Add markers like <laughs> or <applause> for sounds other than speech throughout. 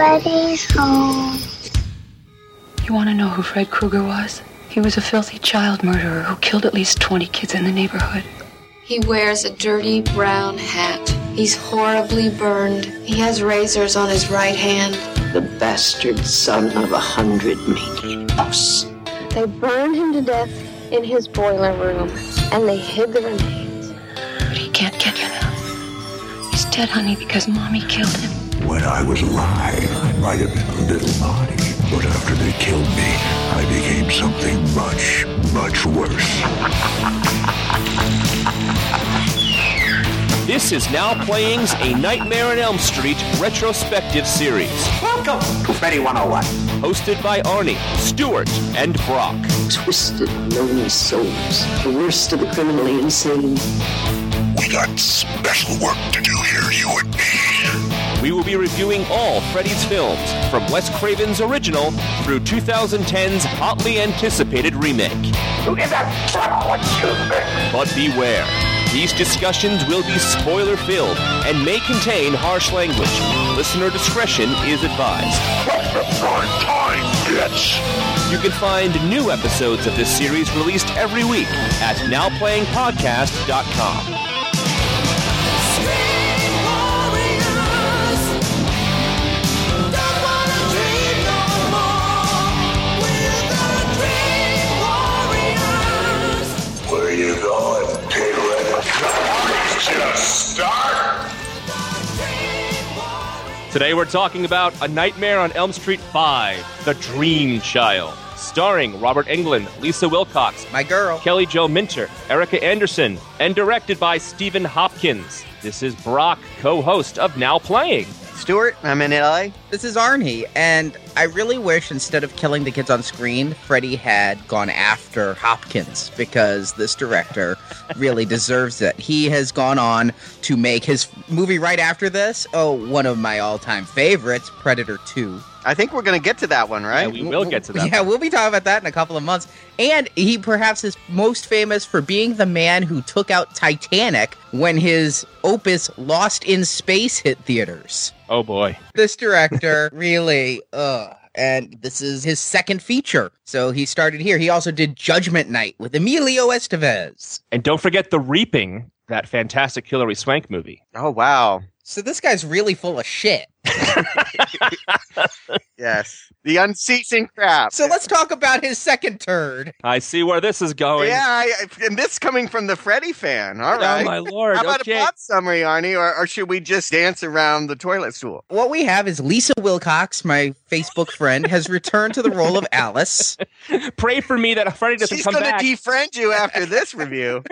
Freddy's home. You want to know who Fred Krueger was? He was a filthy child murderer who killed at least 20 kids in the neighborhood. He wears a dirty brown hat. He's horribly burned. He has razors on his right hand. The bastard son of a hundred mean us. They burned him to death in his boiler room, and they hid the remains. But he can't get you now. He's dead, honey, because Mommy killed him. When I was alive, I might have been a little naughty, but after they killed me, I became something much, much worse. This is now playing's A Nightmare on Elm Street retrospective series. Welcome to Freddy 101. Hosted by Arnie, Stewart, and Brock. Twisted, lonely souls. The worst of the criminally insane. We got special work to do here, you and me. We will be reviewing all Freddy's films, from Wes Craven's original through 2010's hotly anticipated remake. Who is that? But beware, these discussions will be spoiler filled and may contain harsh language. Listener discretion is advised. What the prime time, bitch? You can find new episodes of this series released every week at nowplayingpodcast.com. Where are you going, Just start. Today we're talking about A Nightmare on Elm Street 5, The Dream Child, starring Robert Englund, Lisa Wilcox, My girl. Kelly Jo Minter, Erica Anderson, and directed by Stephen Hopkins. This is Brock, co-host of Now Playing. Stuart, I'm in LA. This is Arnie, and I really wish instead of killing the kids on screen, Freddy had gone after Hopkins because this director really deserves it. He has gone on to make his movie right after this. Oh, one of my all-time favorites, Predator 2. I think we're going to get to that one, right? Yeah, we will get to that. <laughs> Yeah, we'll be talking about that in a couple of months. And he perhaps is most famous for being the man who took out Titanic when his opus Lost in Space hit theaters. Oh boy. This director <laughs> really, ugh. And this is his second feature. So he started here. He also did Judgment Night with Emilio Estevez. And don't forget The Reaping, that fantastic Hilary Swank movie. Oh, wow. So this guy's really full of shit. Yes. The unceasing crap. So let's talk about his second turd. I see where this is going. yeah, I, and this coming from the Freddy fan. All oh, right. Oh my lord. How about okay. a plot summary, Arnie, or, or should we just dance around the toilet stool? What we have is Lisa Wilcox, my Facebook friend, has returned to the role of Alice. <laughs> Pray for me that Freddy doesn't She's come going to back. defriend you after this review.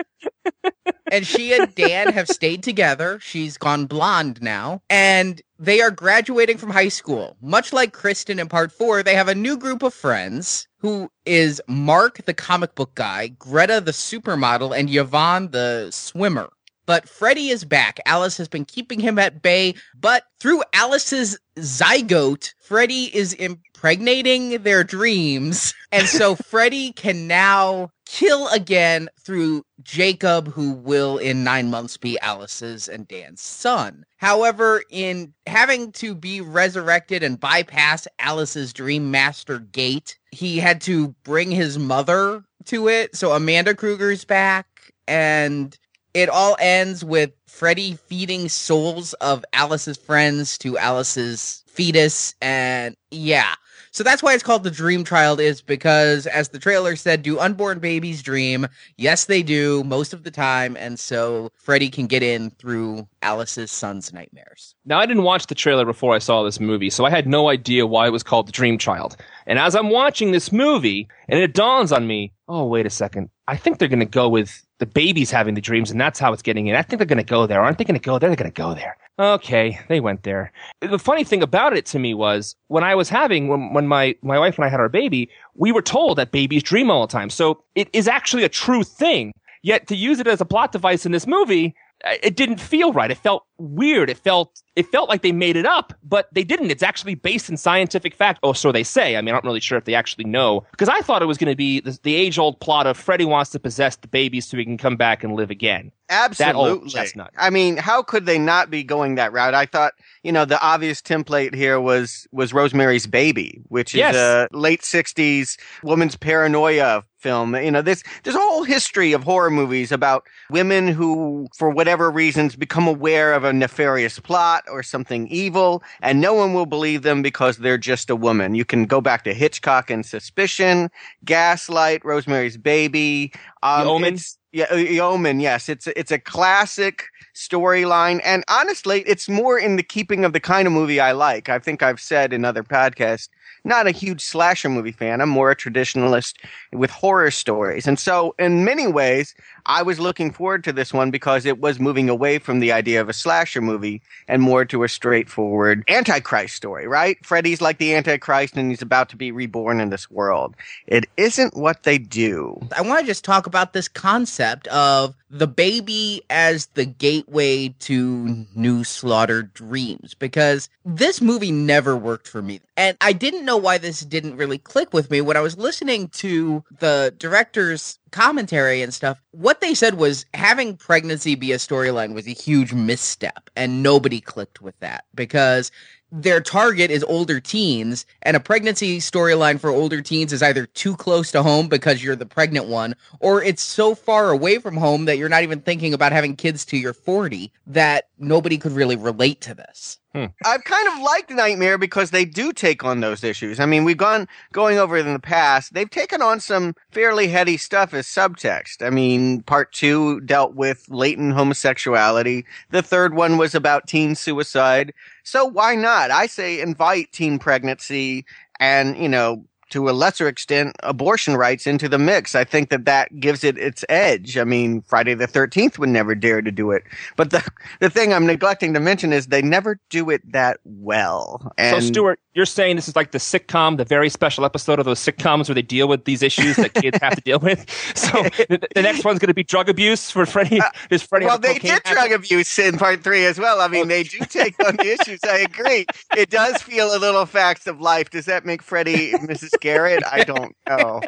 and she and Dan have stayed together. She's gone blonde now, and they are graduating from high school. Much like Kristen in part four, they have a new group of friends who is Mark, the comic book guy, Greta, the supermodel, and Yvonne, the swimmer. But Freddy is back. Alice has been keeping him at bay, but through Alice's zygote, Freddy is impregnating their dreams. And so <laughs> Freddy can now kill again through Jacob, who will in nine months be Alice's and Dan's son. However, in having to be resurrected and bypass Alice's dream master gate, he had to bring his mother to it. So Amanda Krueger's back and it all ends with Freddy feeding souls of Alice's friends to Alice's fetus. And yeah. So that's why it's called the Dream Child, is because, as the trailer said, do unborn babies dream? Yes, they do, most of the time. And so Freddy can get in through Alice's son's nightmares. Now, I didn't watch the trailer before I saw this movie, so I had no idea why it was called The Dream Child. And as I'm watching this movie, and it dawns on me, oh, wait a second. I think they're going to go with the babies having the dreams, and that's how it's getting in. I think they're going to go there. Aren't they going to go there? They're going to go there. Okay, they went there. The funny thing about it to me was when I was having, when, when my, my wife and I had our baby, we were told that babies dream all the time. So it is actually a true thing. Yet to use it as a plot device in this movie, it didn't feel right. It felt weird. It felt it felt like they made it up, but they didn't. It's actually based in scientific fact. Oh, so they say. I mean, I'm not really sure if they actually know because I thought it was going to be the, the age old plot of Freddy wants to possess the babies so he can come back and live again. That old Absolutely. chestnut. I mean, how could they not be going that route? I thought, you know, the obvious template here was was Rosemary's Baby, which is Yes. a late '60s woman's paranoia film. You know, this there's a whole history of horror movies about women who, for whatever reasons, become aware of a nefarious plot or something evil, and no one will believe them because they're just a woman. You can go back to Hitchcock and Suspicion, Gaslight, Rosemary's Baby. Um, The Omen? yeah, uh, The Omen. Yes, it's it's a classic storyline, and honestly, it's more in the keeping of the kind of movie I like. I think I've said in other podcasts, not a huge slasher movie fan. I'm more a traditionalist with horror stories, and so in many ways, I was looking forward to this one because it was moving away from the idea of a slasher movie and more to a straightforward Antichrist story. Right? Freddy's like the Antichrist, and he's about to be reborn in this world. It isn't what they do. I want to just talk about this concept of the baby as the gateway to new slaughtered dreams because this movie never worked for me. And I didn't know why this didn't really click with me when I was listening to the director's commentary and stuff. What they said was having pregnancy be a storyline was a huge misstep and nobody clicked with that because their target is older teens and a pregnancy storyline for older teens is either too close to home because you're the pregnant one or it's so far away from home that you're not even thinking about having kids till you're 40 that nobody could really relate to this. Hmm. I've kind of liked Nightmare because they do take on those issues. I mean, we've gone going over it in the past. They've taken on some fairly heady stuff as subtext. I mean, part two dealt with latent homosexuality. The third one was about teen suicide. So why not? I say invite teen pregnancy and, you know, to a lesser extent, abortion rights into the mix. I think that that gives it its edge. I mean, Friday the 13th would never dare to do it. But the, <laughs> the thing I'm neglecting to mention is they never do it that well. And so, Stuart, you're saying this is like the sitcom, the very special episode of those sitcoms where they deal with these issues that kids have to deal with. <laughs> So the, the next one's going to be drug abuse for Freddie. Is Freddie? Uh, well, they did habit? drug abuse in part three as well. I mean, they do take on the issues. I agree. It does feel a little facts of life. Does that make Freddie Mrs. Garrett? I don't know.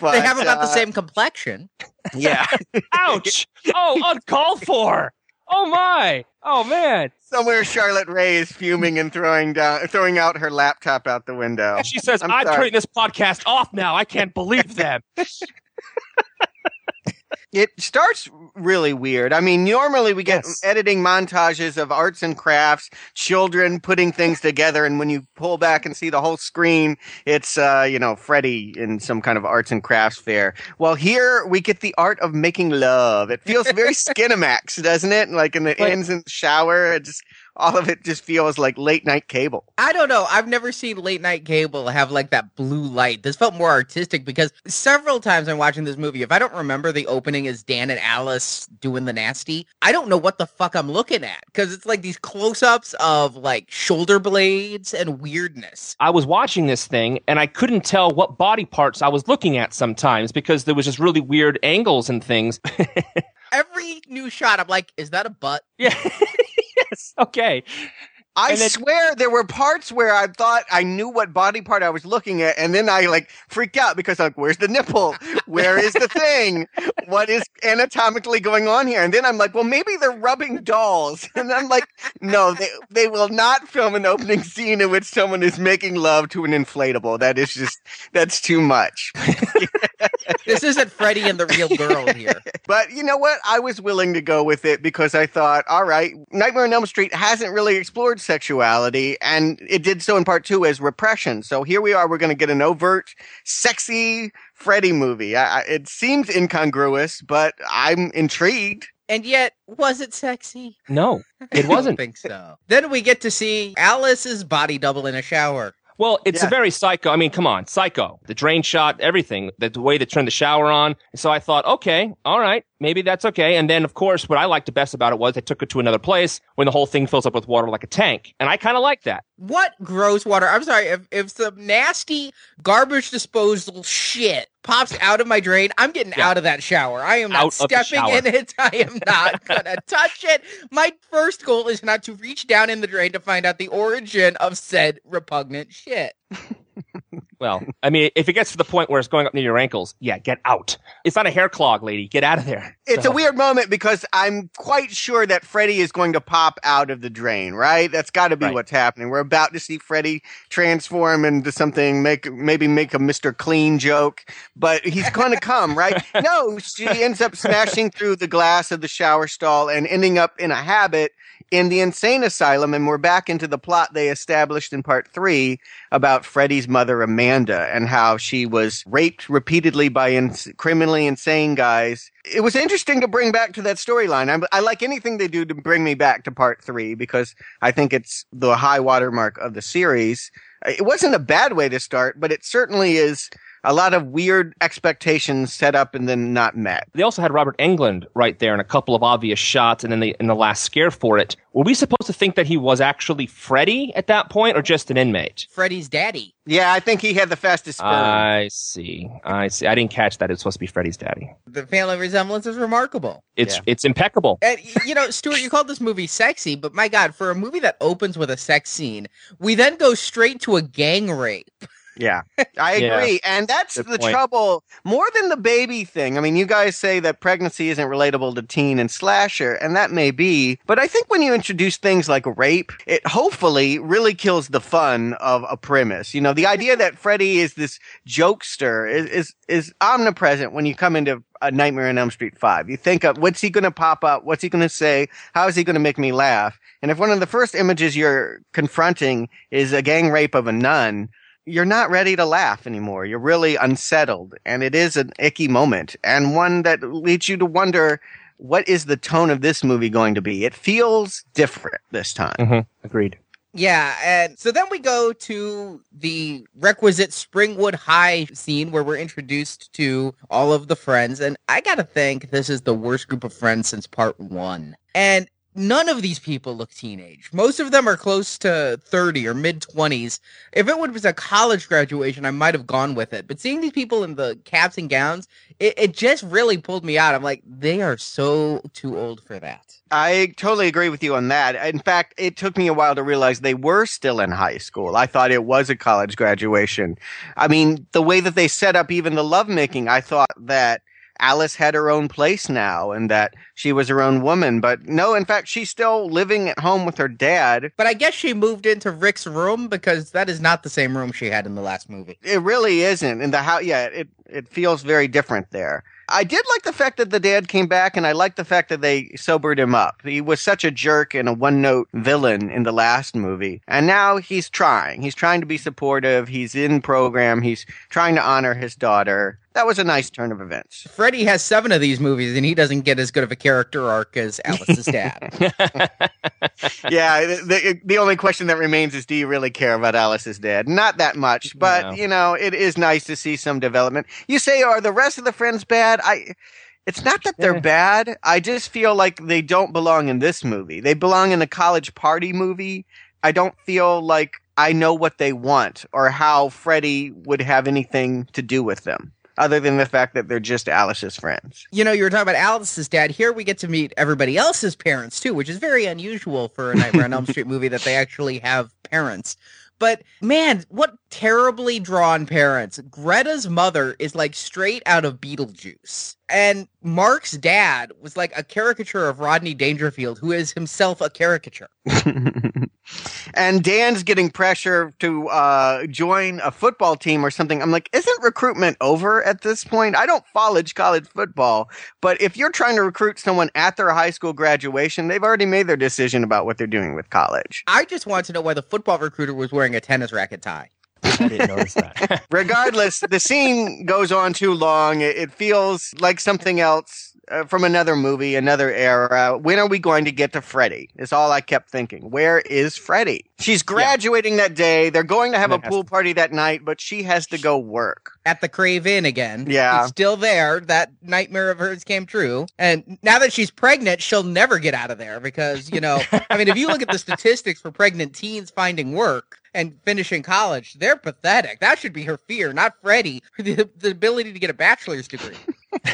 But, they have about the uh, same complexion. Yeah. <laughs> Ouch! Oh, uncalled for. Oh my! Oh man! Somewhere Charlotte Rae is fuming and throwing down, throwing out her laptop out the window. She says, I'm "I'm, turning this podcast off now. I can't believe them." <laughs> It starts really weird. I mean, normally we get Yes. editing montages of arts and crafts, children putting things together, and when you pull back and see the whole screen, it's uh, you know, Freddy in some kind of arts and crafts fair. Well, here we get the art of making love. It feels very <laughs> Skinemax, doesn't it? Like in the Like- ends the shower, it just all of it just feels like late night cable. I don't know. I've never seen late night cable have like that blue light. This felt more artistic because several times I'm watching this movie, if I don't remember the opening is Dan and Alice doing the nasty, I don't know what the fuck I'm looking at because it's like these close ups of like shoulder blades and weirdness. I was watching this thing and I couldn't tell what body parts I was looking at sometimes because there was just really weird angles and things. <laughs> Every new shot, I'm like, is that a butt? yeah. <laughs> yes. <laughs> Okay. I then- swear there were parts where I thought I knew what body part I was looking at, and then I like freaked out because like, where's the nipple? Where is the thing? What is anatomically going on here? And then I'm like, well, maybe they're rubbing dolls. <laughs> And I'm like, no, they they will not film an opening scene in which someone is making love to an inflatable. That is just that's too much. <laughs> This isn't Freddy and the real girl here. <laughs> But you know what? I was willing to go with it because I thought, all right, Nightmare on Elm Street hasn't really explored sexuality, and it did so in part two as repression. So here we are. We're going to get an overt, sexy Freddy movie. I, I, it seems incongruous, but I'm intrigued. And yet, was it sexy? No, it <laughs> don't wasn't. think so. Then we get to see Alice's body double in a shower. Well, it's Yeah. a very psycho. I mean, come on, psycho. The drain shot, everything. The, the way they turn the shower on. So I thought, okay, all right, maybe that's okay. And then, of course, what I liked the best about it was they took it to another place when the whole thing fills up with water like a tank. And I kind of like that. What gross water? I'm sorry, if, if some nasty garbage disposal shit pops out of my drain, I'm getting Yeah. out of that shower. I am not Out of stepping in it. <laughs> I am not gonna touch it. My first goal is not to reach down in the drain to find out the origin of said repugnant shit. <laughs> Well, I mean, if it gets to the point where it's going up near your ankles, yeah, get out. It's not a hair clog, lady. Get out of there. It's So- a weird moment because I'm quite sure that Freddy is going to pop out of the drain, right? That's got to be Right. what's happening. We're about to see Freddy transform into something, make maybe make a Mr. Clean joke, but he's going <laughs> to come, right? No, she ends up smashing through the glass of the shower stall and ending up in a habit in the insane asylum, and we're back into the plot they established in part three about Freddy's mother, Amanda, and how she was raped repeatedly by ins- criminally insane guys. It was interesting to bring back to that storyline. I, I like anything they do to bring me back to part three because I think it's the high watermark of the series. It wasn't a bad way to start, but it certainly is a lot of weird expectations set up and then not met. They also had Robert Englund right there in a couple of obvious shots, and then they, in the last scare for it. Were we supposed to think that he was actually Freddy at that point, or just an inmate? Freddy's daddy. Yeah, I think he had the fastest sperm. I see. I see. I didn't catch that. It's supposed to be Freddy's daddy. The family resemblance is remarkable. It's Yeah. it's impeccable. And you know, Stuart, you called this movie sexy, but my God, for a movie that opens with a sex scene, we then go straight to a gang rape. Yeah, <laughs> I Yeah. agree. And that's Good the point. trouble more than the baby thing. I mean, you guys say that pregnancy isn't relatable to teen and slasher, and that may be. But I think when you introduce things like rape, it hopefully really kills the fun of a premise. You know, the idea that Freddy is this jokester is, is, is omnipresent when you come into a Nightmare on Elm Street 5. You think of what's he going to pop up? What's he going to say? How is he going to make me laugh? And if one of the first images you're confronting is a gang rape of a nun, you're not ready to laugh anymore. You're really unsettled. And it is an icky moment and one that leads you to wonder what is the tone of this movie going to be? It feels different this time. hmm Agreed. Yeah, and so then we go to the requisite Springwood High scene where we're introduced to all of the friends, and I gotta think this is the worst group of friends since part one. And none of these people look teenage. Most of them are close to 30 or mid 20s. If it was a college graduation, I might have gone with it. But seeing these people in the caps and gowns, it, it just really pulled me out. I'm like, they are so too old for that. I totally agree with you on that. In fact, it took me a while to realize they were still in high school. I thought it was a college graduation. I mean, the way that they set up even the lovemaking, I thought that Alice had her own place now and that she was her own woman. But no, in fact, she's still living at home with her dad. But I guess she moved into Rick's room because that is not the same room she had in the last movie. It really isn't. In the house, yeah, it, it feels very different there. I did like the fact that the dad came back, and I like the fact that they sobered him up. He was such a jerk and a one note villain in the last movie. And now he's trying. He's trying to be supportive. He's in program. He's trying to honor his daughter. That was a nice turn of events. Freddy has seven of these movies, and he doesn't get as good of a character arc as Alice's dad. <laughs> yeah, the, the, the only question that remains is do you really care about Alice's dad? Not that much, but No. you know, it is nice to see some development. You say, are the rest of the friends bad? I. It's not that they're bad. I just feel like they don't belong in this movie. They belong in a college party movie. I don't feel like I know what they want or how Freddy would have anything to do with them, other than the fact that they're just Alice's friends. you know, you were talking about Alice's dad. Here we get to meet everybody else's parents too, which is very unusual for a Nightmare on Elm Street movie that they actually have parents. But man, what terribly drawn parents. Greta's mother is like straight out of Beetlejuice. And Mark's dad was like a caricature of Rodney Dangerfield, who is himself a caricature. <laughs> and Dan's getting pressure to uh, join a football team or something. I'm like, isn't recruitment over at this point? I don't follow college football, but if you're trying to recruit someone at their high school graduation, they've already made their decision about what they're doing with college. I just want to know why the football recruiter was wearing a tennis racket tie. I didn't notice that. <laughs> Regardless, the scene goes on too long. It, it feels like something else. uh, from another movie, another era. When are we going to get to Freddy? Is all I kept thinking. Where is Freddy? She's graduating that day. They're going to have a That has pool party that night, but she has to go work. At the Crave Inn again. Yeah. It's still there. That nightmare of hers came true. And now that she's pregnant, she'll never get out of there because, you know, I mean, if you look at the statistics for pregnant teens finding work and finishing college, they're pathetic. That should be her fear, not Freddie. <laughs> The, the ability to get a bachelor's degree. <laughs>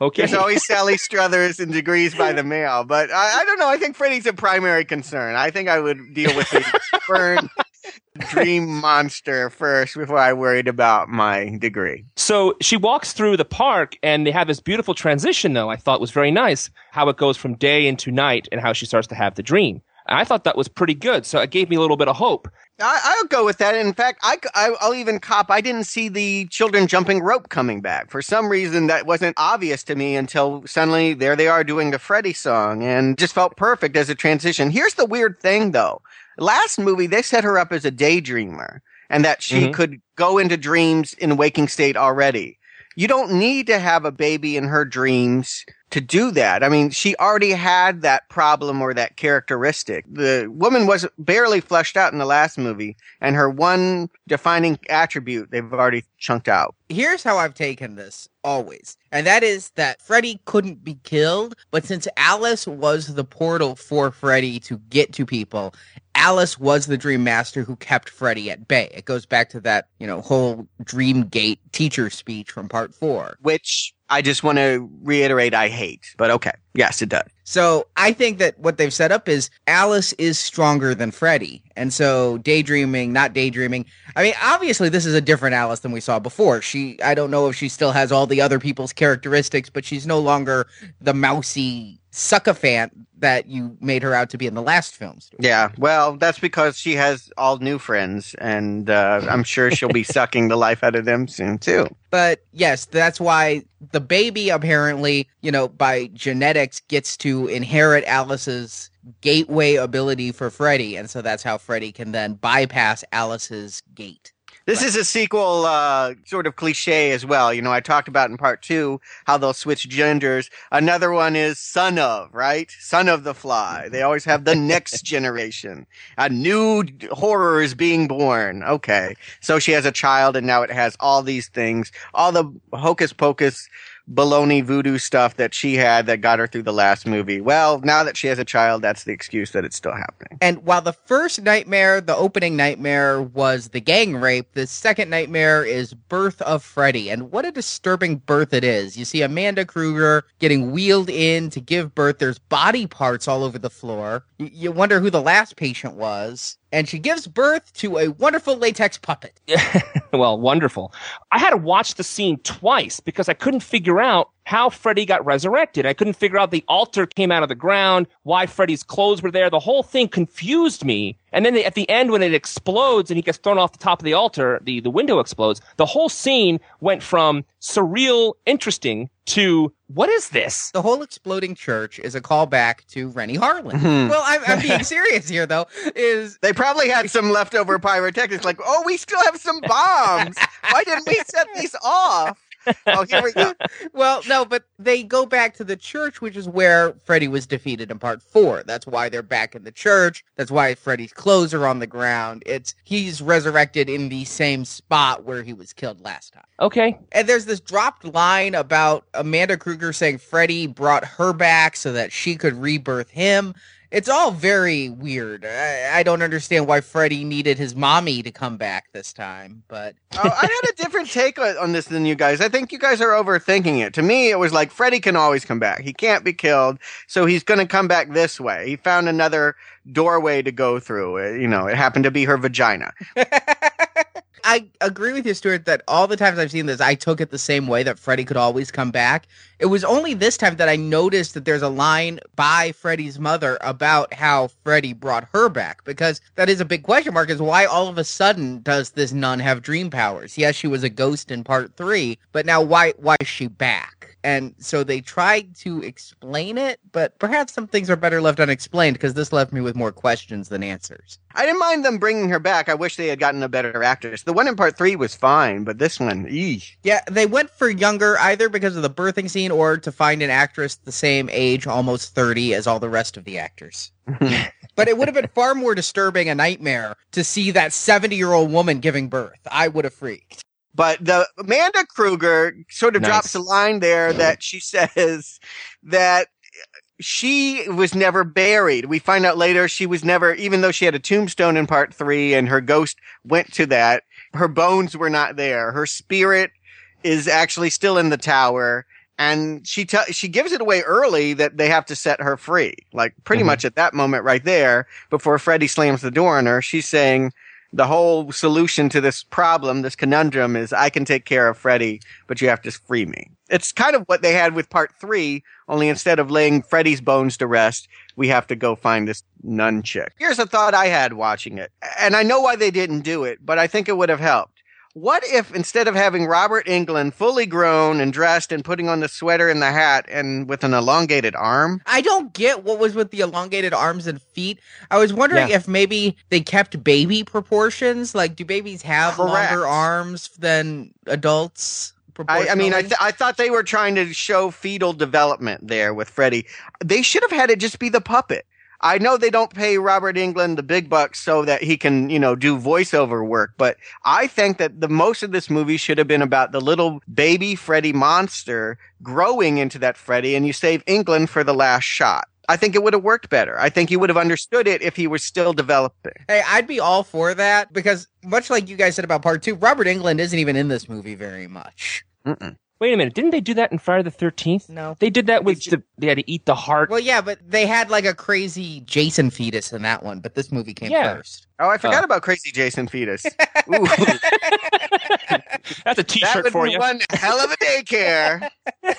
okay. There's always Sally Struthers and degrees by the mail, but I, I don't know. I think Freddie's a primary concern. I think I would deal with the burn <laughs> dream monster first before I worried about my degree. So she walks through the park and they have this beautiful transition though I thought was very nice how it goes from day into night and how she starts to have the dream. And I thought that was pretty good. So it gave me a little bit of hope. I, I'll go with that. In fact, I, will even cop. I didn't see the children jumping rope coming back. For some reason, that wasn't obvious to me until suddenly there they are doing the Freddy song and just felt perfect as a transition. Here's the weird thing though. Last movie, they set her up as a daydreamer and that she Mhm. could go into dreams in waking state already. You don't need to have a baby in her dreams to do that. I mean, she already had that problem or that characteristic. The woman was barely fleshed out in the last movie, and her one defining attribute they've already chunked out. Here's how I've taken this always, and that is that Freddy couldn't be killed, but since Alice was the portal for Freddy to get to people, Alice was the Dream Master who kept Freddy at bay. It goes back to that, you know, whole Dream Gate teacher speech from part four. Which I just want to reiterate I hate, but okay. Yes, it does. So I think that what they've set up is Alice is stronger than Freddy. And so daydreaming, not daydreaming. I mean, obviously this is a different Alice than we saw before. She I don't know if she still has all the other people's characteristics, but she's no longer the mousy succophant that you made her out to be in the last films. Yeah, well, that's because she has all new friends, and uh, I'm sure she'll be <laughs> sucking the life out of them soon, too. But yes, that's why the baby apparently, you know, by genetics gets to inherit Alice's gateway ability for Freddy. And so that's how Freddy can then bypass Alice's gate. This is a sequel, uh, sort of cliche as well. You know, I talked about in part two how they'll switch genders. Another one is son of, right? Son of the fly. They always have the next <laughs> generation. A new horror is being born. Okay. So she has a child and now it has all these things, all the hocus pocus baloney voodoo stuff that she had that got her through the last movie. Well, now that she has a child, that's the excuse that it's still happening. And while the first nightmare, the opening nightmare, was the gang rape, the second nightmare is Birth of Freddy. And what a disturbing birth it is. You see Amanda Krueger getting wheeled in to give birth. There's body parts all over the floor. You, you wonder who the last patient was. And she gives birth to a wonderful latex puppet. <laughs> well, wonderful. I had to watch the scene twice because I couldn't figure out how Freddy got resurrected. I couldn't figure out the altar came out of the ground, why Freddy's clothes were there. The whole thing confused me. And then at the end, when it explodes and he gets thrown off the top of the altar, the, the window explodes. The whole scene went from surreal, interesting to what is this? The whole exploding church is a callback to Renny Harlin. Mhm. well, I'm, I'm being serious here, though. Is <laughs> They probably had some leftover pyrotechnics, like, oh, we still have some bombs. Why didn't we set these off? Oh, here we go. well, no, but they go back to the church, which is where Freddy was defeated in part four. That's why they're back in the church. That's why Freddy's clothes are on the ground. It's he's resurrected in the same spot where he was killed last time. Okay. And there's this dropped line about Amanda Krueger saying Freddy brought her back so that she could rebirth him. It's all very weird. I, I don't understand why Freddy needed his mommy to come back this time, but <laughs> Oh, I had a different take on this than you guys. I think you guys are overthinking it. To me, it was like Freddy can always come back. He can't be killed, so he's going to come back this way. He found another doorway to go through. You know, it happened to be her vagina. <laughs> I agree with you, Stuart, that all the times I've seen this, I took it the same way that Freddy could always come back. It was only this time that I noticed that there's a line by Freddy's mother about how Freddy brought her back because that is a big question mark is why all of a sudden does this nun have dream powers? Yes, she was a ghost in part 3, but now why why is she back? And so they tried to explain it, but perhaps some things are better left unexplained because this left me with more questions than answers. I didn't mind them bringing her back. I wish they had gotten a better actress. The one in part three was fine, but this one, eesh. Yeah, they went for younger either because of the birthing scene or to find an actress the same age, almost 30, as all the rest of the actors. <laughs> but it would have been far more disturbing a nightmare to see that 70 year old woman giving birth. I would have freaked. But the Amanda Krueger sort of Nice. drops a line there that she <laughs> says that she was never buried. We find out later she was never, even though she had a tombstone in part three and her ghost went to that, her bones were not there. Her spirit is actually still in the tower. And she te- she gives it away early that they have to set her free. Like pretty Mhm. much at that moment right there, before Freddy slams the door on her, she's saying, the whole solution to this problem, this conundrum is I can take care of Freddy, but you have to free me. It's kind of what they had with part three, only instead of laying Freddy's bones to rest, we have to go find this nun chick. Here's a thought I had watching it, and I know why they didn't do it, but I think it would have helped. What if instead of having Robert Englund fully grown and dressed and putting on the sweater and the hat and with an elongated arm? I don't get what was with the elongated arms and feet. I was wondering Yeah. if maybe they kept baby proportions. Like, do babies have Correct. longer arms than adults? I, I mean, I, th- I thought they were trying to show fetal development there with Freddy. They should have had it just be the puppet. I know they don't pay Robert Englund the big bucks so that he can, you know, do voiceover work, but I think that the most of this movie should have been about the little baby Freddy monster growing into that Freddy and you save Englund for the last shot. I think it would have worked better. I think you would have understood it if he was still developing. Hey, I'd be all for that because, much like you guys said about part two, Robert Englund isn't even in this movie very much. Mm-mm. Wait a minute, didn't they do that in Friday the Thirteenth? No. They did that with the they had to eat the heart. Well, yeah, but they had like a crazy Jason fetus in that one, but this movie came Yeah. first. Oh, I forgot Oh. about Crazy Jason Fetus. <laughs> Ooh, That's a that T-shirt would for be you. one hell of a daycare. <laughs>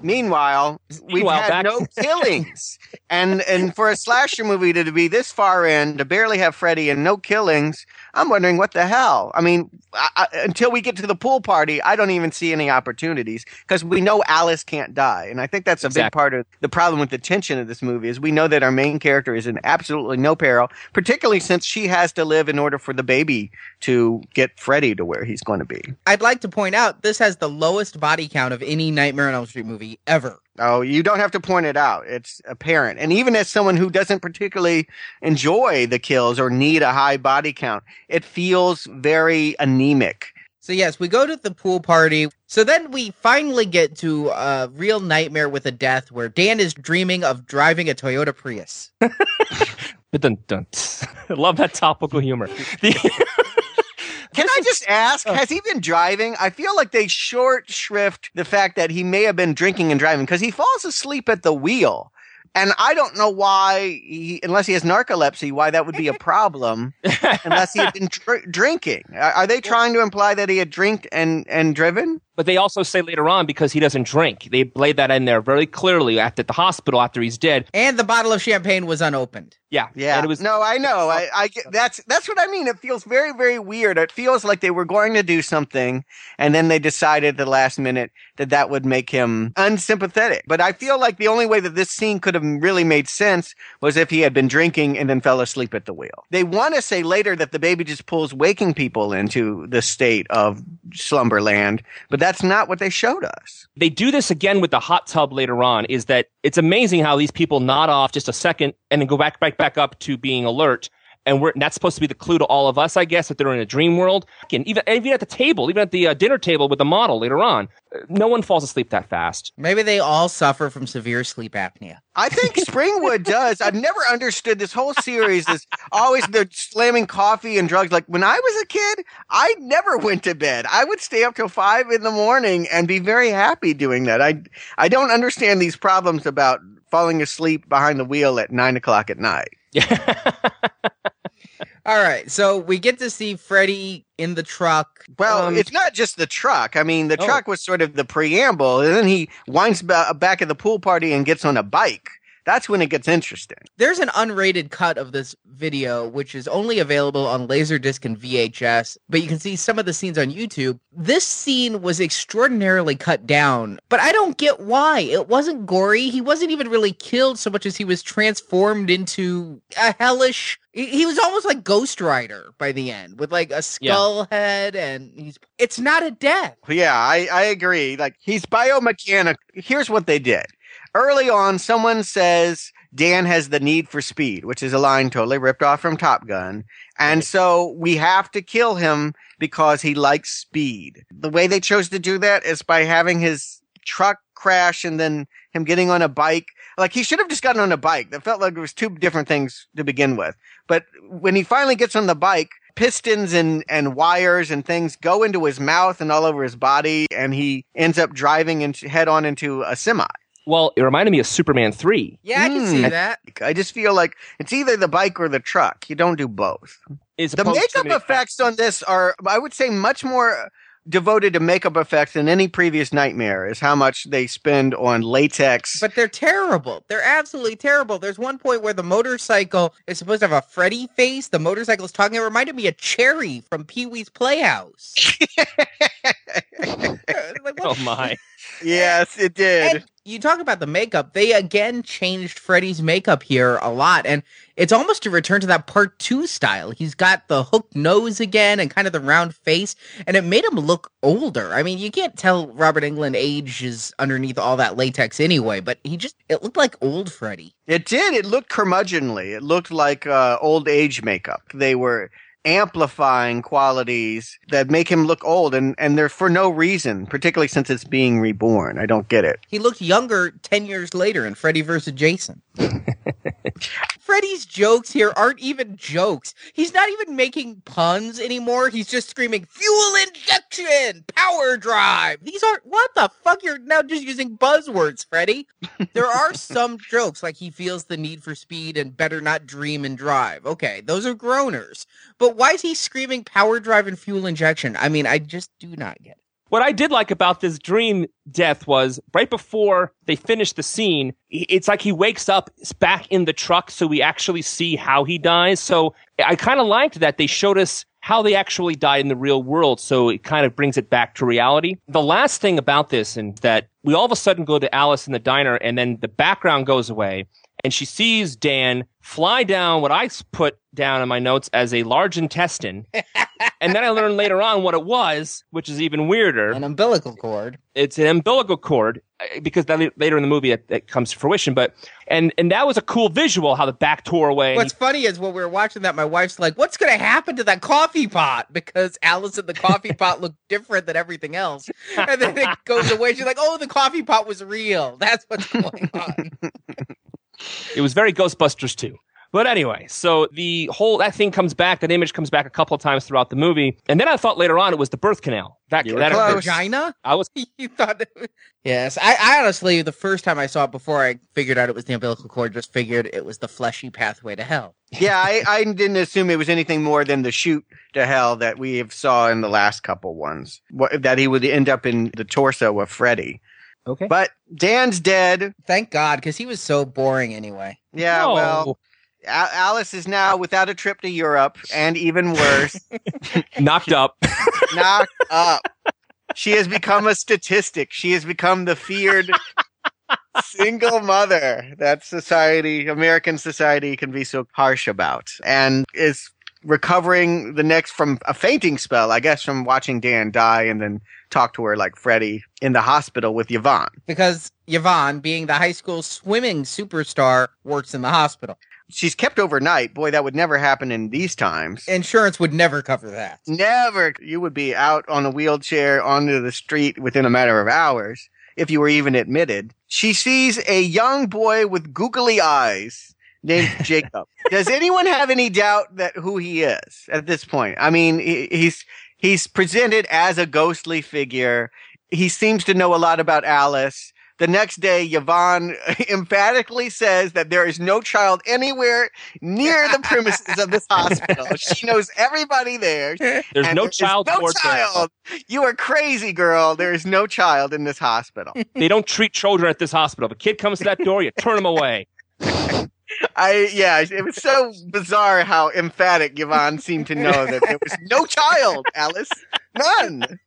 Meanwhile, we've Meanwhile, had back- no <laughs> killings, and and for a slasher movie to be this far in, to barely have Freddy and no killings, I'm wondering what the hell. I mean, I, I, until we get to the pool party, I don't even see any opportunities because we know Alice can't die, and I think that's a big part of the problem with the tension of this movie is we know that our main character is in absolutely no peril, particularly since she has to live in order for the baby to get Freddy to where he's going to be. I'd like to point out this has the lowest body count of any Nightmare on Elm Street movie ever. Oh, you don't have to point it out. It's apparent. And even as someone who doesn't particularly enjoy the kills or need a high body count, it feels very anemic. So yes, we go to the pool party. So then we finally get to a real nightmare with a death where Dan is dreaming of driving a Toyota Prius. <laughs> Dun, dun. I <laughs> love that topical humor. The- Can I just ask, has he been driving? I feel like they short shrift the fact that he may have been drinking and driving because he falls asleep at the wheel. And I don't know why, he, unless he has narcolepsy, why that would be a <laughs> problem unless he had been dr- drinking. Are, are they trying to imply that he had drinked and, and driven? But they also say later on because he doesn't drink. They laid that in there very clearly at the, the hospital after he's dead. And the bottle of champagne was unopened. Yeah, Yeah, And it was no, I know. I, I get, that's that's what I mean. It feels very, very weird. It feels like they were going to do something, and then they decided at the last minute that that would make him unsympathetic. But I feel like the only way that this scene could have really made sense was if he had been drinking and then fell asleep at the wheel. They want to say later that the baby just pulls waking people into the state of slumberland, but that's not what they showed us. they do this again with the hot tub later on is that it's amazing how these people nod off just a second and then go back back back up to being alert and we're and that's supposed to be the clue to all of us i guess that they're in a dream world and even even at the table even at the uh, dinner table with the model later on no one falls asleep that fast Maybe they all suffer from severe sleep apnea. I think Springwood does. I've never understood this whole series is always they're slamming coffee and drugs. Like when I was a kid, I never went to bed. I would stay up till five in the morning and be very happy doing that. I I don't understand these problems about falling asleep behind the wheel at nine o'clock at night. yeah <laughs> All right, so we get to see Freddy in the truck. Well, Um, it's not just the truck. I mean, the Oh. truck was sort of the preamble, and then he winds ba- back at the pool party and gets on a bike. That's when it gets interesting. There's an unrated cut of this video, which is only available on Laserdisc and VHS, but you can see some of the scenes on YouTube. This scene was extraordinarily cut down, but I don't get why. It wasn't gory. He wasn't even really killed so much as he was transformed into a hellish. He he was almost like Ghost Rider by the end, with like a skull head, and he's. It's not a death. Yeah, I, I agree. Like he's biomechanic. Here's what they did. Early on, someone says Dan has the need for speed, which is a line totally ripped off from Top Gun. And so we have to kill him because he likes speed. The way they chose to do that is by having his truck crash and then him getting on a bike. Like he should have just gotten on a bike. That felt like it was two different things to begin with. But when he finally gets on the bike, pistons and, and wires and things go into his mouth and all over his body, and he ends up driving into, head on into a semi. Well, it reminded me of Superman 3. Yeah, I can see Hmm. that. I just feel like it's either the bike or the truck. You don't do both. Is The makeup effects on this are, I would say, much more devoted to makeup effects than any previous Nightmare. Is how much they spend on latex. But they're terrible. They're absolutely terrible. There's one point where the motorcycle is supposed to have a Freddy face. The motorcycle is talking. It reminded me of Chairry from Pee Wee's Playhouse. <laughs> <laughs> Like, Oh my. yes, it did. And you talk about the makeup. They again changed Freddy's makeup here a lot, and it's almost a return to that part two style. He's got the hooked nose again and kind of the round face, and it made him look older. I mean, you can't tell Robert Englund ages underneath all that latex anyway, but he just it looked like old Freddy. It did. It looked curmudgeonly. It looked like uh, old age makeup. They were amplifying qualities that make him look old, and, and they're for no reason, particularly since it's being reborn. I don't get it. He looked younger 10 years later in Freddy vs. Jason. <laughs> Freddy's jokes here aren't even jokes. He's not even making puns anymore. He's just screaming, fuel injection, power drive. These aren't, what the fuck? You're now just using buzzwords, Freddy. There are <laughs> some jokes, like he feels the need for speed and better not dream and drive. Okay, those are groaners. But why is he screaming power drive and fuel injection? I mean, I just do not get it. What I did like about this dream death was right before they finish the scene, it's like he wakes up back in the truck so we actually see how he dies. So I kind of liked that they showed us how they actually died in the real world. So it kind of brings it back to reality. The last thing about this and that we all of a sudden go to Alice in the diner and then the background goes away and she sees Dan fly down what I put down in my notes as a large intestine. <laughs> and then I learned later on what it was, which is even weirder. An umbilical cord. It's an umbilical cord uh, because that later in the movie it, it comes to fruition. But and and that was a cool visual how the back tore away. What's funny is when we were watching that, my wife's like, "What's going to happen to that coffee pot?" Because Alice and the coffee <laughs> pot looked different than everything else, and then it <laughs> goes away. She's like, "Oh, the coffee pot was real. That's what's going on." It was very Ghostbusters too. But anyway, so the whole that thing comes back. That image comes back a couple of times throughout the movie, and then I thought later on it was the birth canal. That You were that close. Vagina? I was <laughs> You thought? It... Yes, I, I honestly, the first time I saw it, before I figured out it was the umbilical cord, just figured it was the fleshy pathway to hell. <laughs> Yeah, I, I didn't assume it was anything more than the chute to hell that we have saw in the last couple ones. What, that he would end up in the torso of Freddy. Okay. But Dan's dead. Thank God, because he was so boring anyway. Yeah, No. well, A- Alice is now without a trip to Europe, and even worse, <laughs> knocked up. <laughs> knocked up. She has become a statistic. She has become the feared single mother that society, American society, can be so harsh about, and is recovering the next from a fainting spell, I guess, from watching Dan die and then talk to her like Freddy in the hospital with Yvonne. Because Yvonne, being the high school swimming superstar, works in the hospital. She's kept overnight. Boy, that would never happen in these times. Insurance would never cover that. Never. You would be out on a wheelchair onto the street within a matter of hours if you were even admitted. She sees a young boy with googly eyes named <laughs> Jacob. Does anyone have any doubt that who he is at this point? I mean, he- he's he's presented as a ghostly figure. He seems to know a lot about Alice, the next day, Yvonne <laughs> emphatically says that there is no child anywhere near the premises of this hospital. She <laughs> knows everybody there. There's no there child No board there. child. You are crazy, girl. There is no child in this hospital. They don't treat children at this hospital. If a kid comes to that door, you turn him away. I yeah, it was so bizarre how emphatic Yvonne seemed to know that there was no child, Alice. None.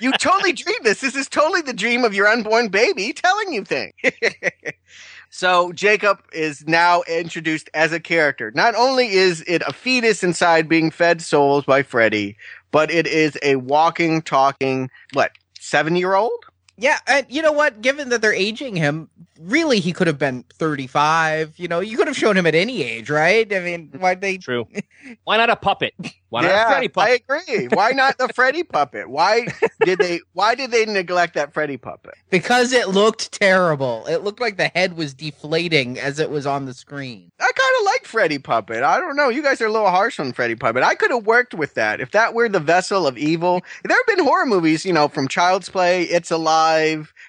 You totally dreamed this. This is totally the dream of your unborn baby telling you things. <laughs> so Jacob is now introduced as a character. Not only is it a fetus inside being fed souls by Freddy, but it is a walking, talking, what, seven year old? Yeah, and you know what? Given that they're aging him, really he could have been 35. You know, you could have shown him at any age, right? I mean, why they <laughs> True. <laughs> Why not a puppet? Why not a yeah, Freddy puppet? I agree. Why not the Freddy puppet? Why did they why did they neglect that Freddy puppet? because it looked terrible. It looked like the head was deflating as it was on the screen. I kind of like Freddy puppet. I don't know. You guys are a little harsh on Freddy puppet. I could have worked with that if that were the vessel of evil. There have been horror movies, you know, from Child's Play, It's a Alive,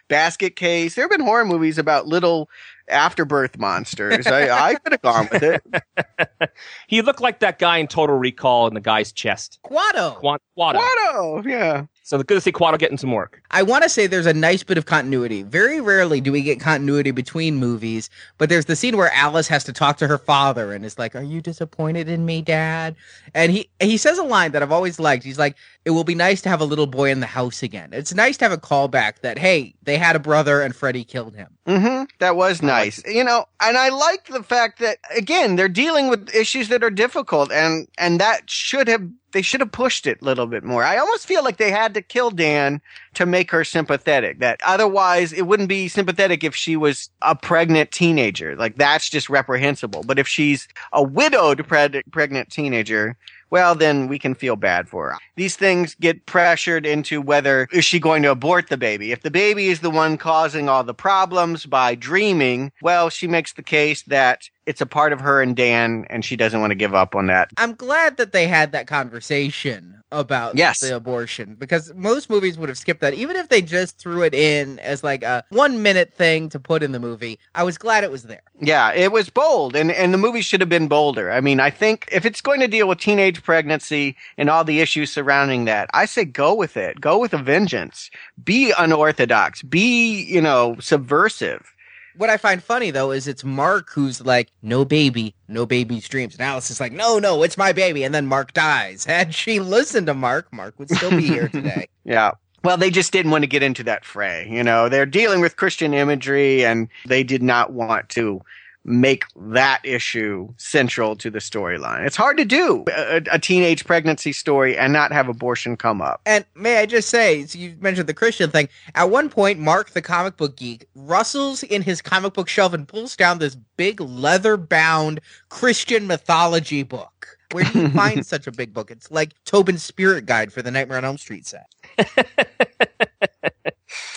Basket Case. There have been horror movies about little afterbirth monsters. I, I could have gone with it. <laughs> He looked like that guy in Total Recall in the guy's chest. Kuato. Quan- Kuato. Watto, yeah. So good to see Kuato getting some work. I want to say there's a nice bit of continuity. Very rarely do we get continuity between movies, but there's the scene where Alice has to talk to her father and is like, "Are you disappointed in me, Dad?" And he he says a line that I've always liked. He's like, "It will be nice to have a little boy in the house again." It's nice to have a callback that hey, they had a brother and Freddy killed him. hmm That was nice. You know, and I like the fact that again, they're dealing with issues that are difficult and and that should have they should have pushed it a little bit more. I almost feel like they had to kill Dan to make her sympathetic. That otherwise it wouldn't be sympathetic if she was a pregnant teenager. Like that's just reprehensible. But if she's a widowed preg- pregnant teenager, well, then we can feel bad for her. These things get pressured into whether is she going to abort the baby. If the baby is the one causing all the problems by dreaming, well, she makes the case that it's a part of her and Dan, and she doesn't want to give up on that. I'm glad that they had that conversation about Yes. the abortion because most movies would have skipped that even if they just threw it in as like a 1 minute thing to put in the movie. I was glad it was there. Yeah, it was bold, and, and the movie should have been bolder. I mean, I think if it's going to deal with teenage pregnancy and all the issues surrounding that, I say go with it. Go with a vengeance. Be unorthodox. Be, you know, subversive. What I find funny though is it's Mark who's like, no baby, no baby's dreams. And Alice is like, no, no, it's my baby. And then Mark dies. <laughs> Had she listened to Mark, Mark would still be here today. <laughs> Yeah. Well, they just didn't want to get into that fray. You know, they're dealing with Christian imagery and they did not want to make that issue central to the storyline. It's hard to do a, a teenage pregnancy story and not have abortion come up. And may I just say, so you mentioned the Christian thing. At one point, Mark, the comic book geek, rustles in his comic book shelf and pulls down this big leather bound Christian mythology book. Where do you <laughs> find such a big book? It's like Tobin's Spirit Guide for the Nightmare on Elm Street set. <laughs>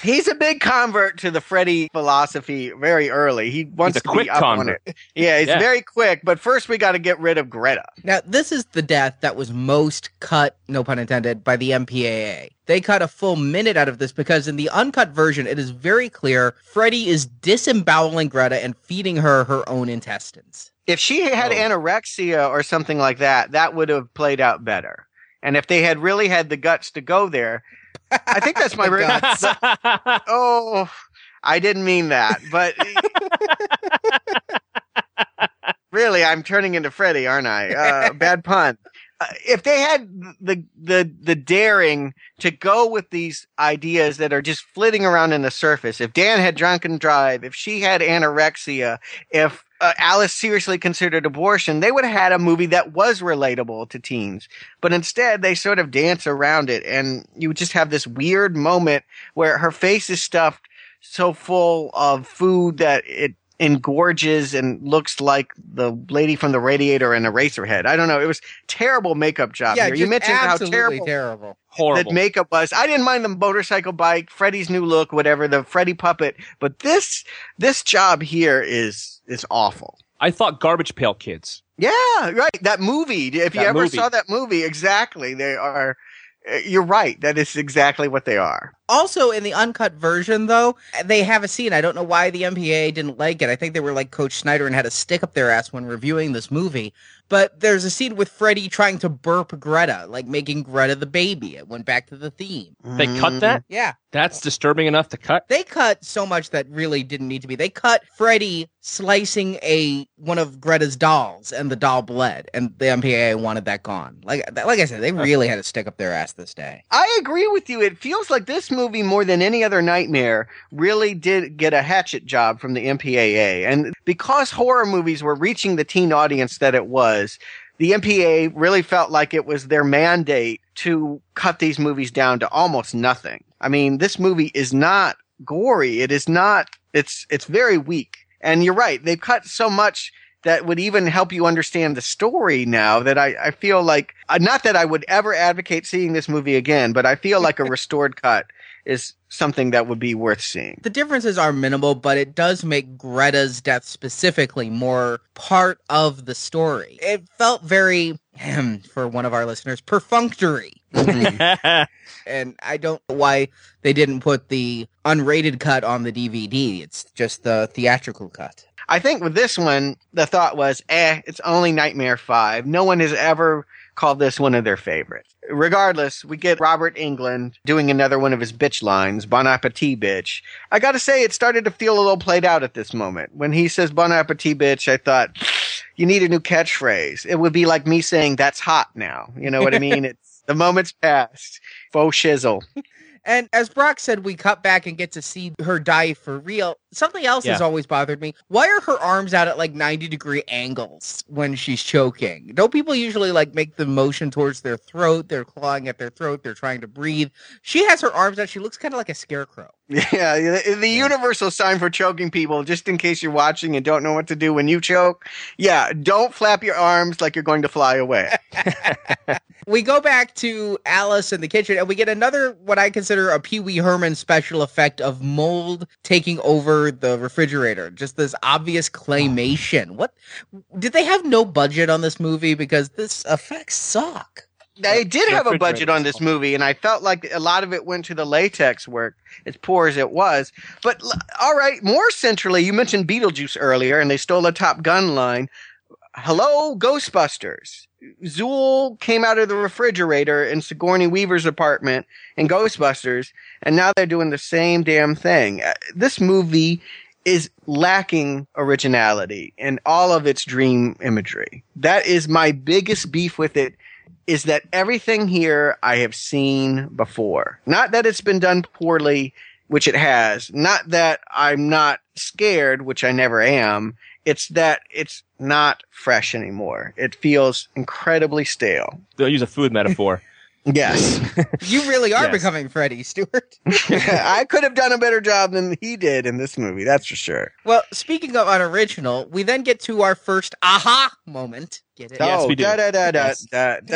He's a big convert to the Freddy philosophy very early. He wants a to quick be up on it. Yeah, he's Yeah. very quick, but first we got to get rid of Greta. Now, this is the death that was most cut, no pun intended, by the MPAA. They cut a full minute out of this because in the uncut version, it is very clear Freddy is disemboweling Greta and feeding her her own intestines. If she had Oh. anorexia or something like that, that would have played out better. And if they had really had the guts to go there, I think that's my re- <laughs> Oh, I didn't mean that, but <laughs> really, I'm turning into Freddy, aren't I? Uh, bad pun. Uh, if they had the the the daring to go with these ideas that are just flitting around in the surface, if Dan had drunken drive, if she had anorexia, if uh, Alice seriously considered abortion, they would have had a movie that was relatable to teens. But instead, they sort of dance around it, and you just have this weird moment where her face is stuffed so full of food that it engorges and looks like the lady from the radiator in Eraserhead. I don't know. It was terrible makeup job yeah, here. just You mentioned how terrible terrible. Horrible. that makeup was. I didn't mind the motorcycle bike, Freddy's new look, whatever, the Freddy puppet, but this this job here is is awful. I thought Garbage Pail Kids. Yeah, right. That movie. If you ever movie. saw that movie, exactly. They are. You're right. That is exactly what they are. Also, in the uncut version, though, they have a scene. I don't know why the MPA didn't like it. I think they were like Coach Schneider and had a stick up their ass when reviewing this movie. But there's a scene with Freddy trying to burp Greta, like making Greta the baby. It went back to the theme. They cut that? Yeah. That's disturbing enough to cut? They cut so much that really didn't need to be. They cut Freddy slicing a one of Greta's dolls, and the doll bled, and the MPAA wanted that gone. Like, like I said, they really had to stick up their ass this day. I agree with you. It feels like this movie, more than any other nightmare, really did get a hatchet job from the MPAA. And because horror movies were reaching the teen audience that it was, the MPA really felt like it was their mandate to cut these movies down to almost nothing. I mean, this movie is not gory. It is not, it's, it's very weak. And you're right. They've cut so much that would even help you understand the story now that I, I feel like, uh, not that I would ever advocate seeing this movie again, but I feel like a <laughs> restored cut is something that would be worth seeing. The differences are minimal, but it does make Greta's death specifically more part of the story. It felt very, for one of our listeners, perfunctory. <laughs> and I don't know why they didn't put the unrated cut on the DVD. It's just the theatrical cut. I think with this one, the thought was, eh, it's only Nightmare 5. No one has ever called this one of their favorites. Regardless, we get Robert Englund doing another one of his bitch lines, Bon appetit, bitch. I gotta say, it started to feel a little played out at this moment. When he says Bon appetit, bitch, I thought, you need a new catchphrase. It would be like me saying, that's hot now. You know what I mean? <laughs> it's, the moment's passed. Faux shizzle. And as Brock said, we cut back and get to see her die for real. Something else has always bothered me. Why are her arms out at like 90 degree angles when she's choking? Don't people usually like make the motion towards their throat? They're clawing at their throat. They're trying to breathe. She has her arms out. She looks kind of like a scarecrow. Yeah, the, the universal sign for choking people, just in case you're watching and don't know what to do when you choke. Yeah, don't flap your arms like you're going to fly away. <laughs> <laughs> We go back to Alice in the kitchen and we get another, what I consider a Pee Wee Herman special effect of mold taking over the refrigerator. Just this obvious claymation. What? Did they have no budget on this movie? Because this effects suck. They did have a budget on this movie, and I felt like a lot of it went to the latex work, as poor as it was. But all right, more centrally, you mentioned Beetlejuice earlier, and they stole a Top Gun line. Hello, Ghostbusters. Zuul came out of the refrigerator in Sigourney Weaver's apartment in Ghostbusters, and now they're doing the same damn thing. Uh, This movie is lacking originality in all of its dream imagery. That is my biggest beef with it is that everything here I have seen before. Not that it's been done poorly, which it has. Not that I'm not scared, which I never am. It's that it's not fresh anymore. It feels incredibly stale. They'll use a food metaphor. Yes. You really are Yes. becoming Freddy, Stewart. <laughs> <laughs> I could have done a better job than he did in this movie, that's for sure. Well, speaking of unoriginal, we then get to our first aha moment. Get it? Yes, oh, we do. Yes. da da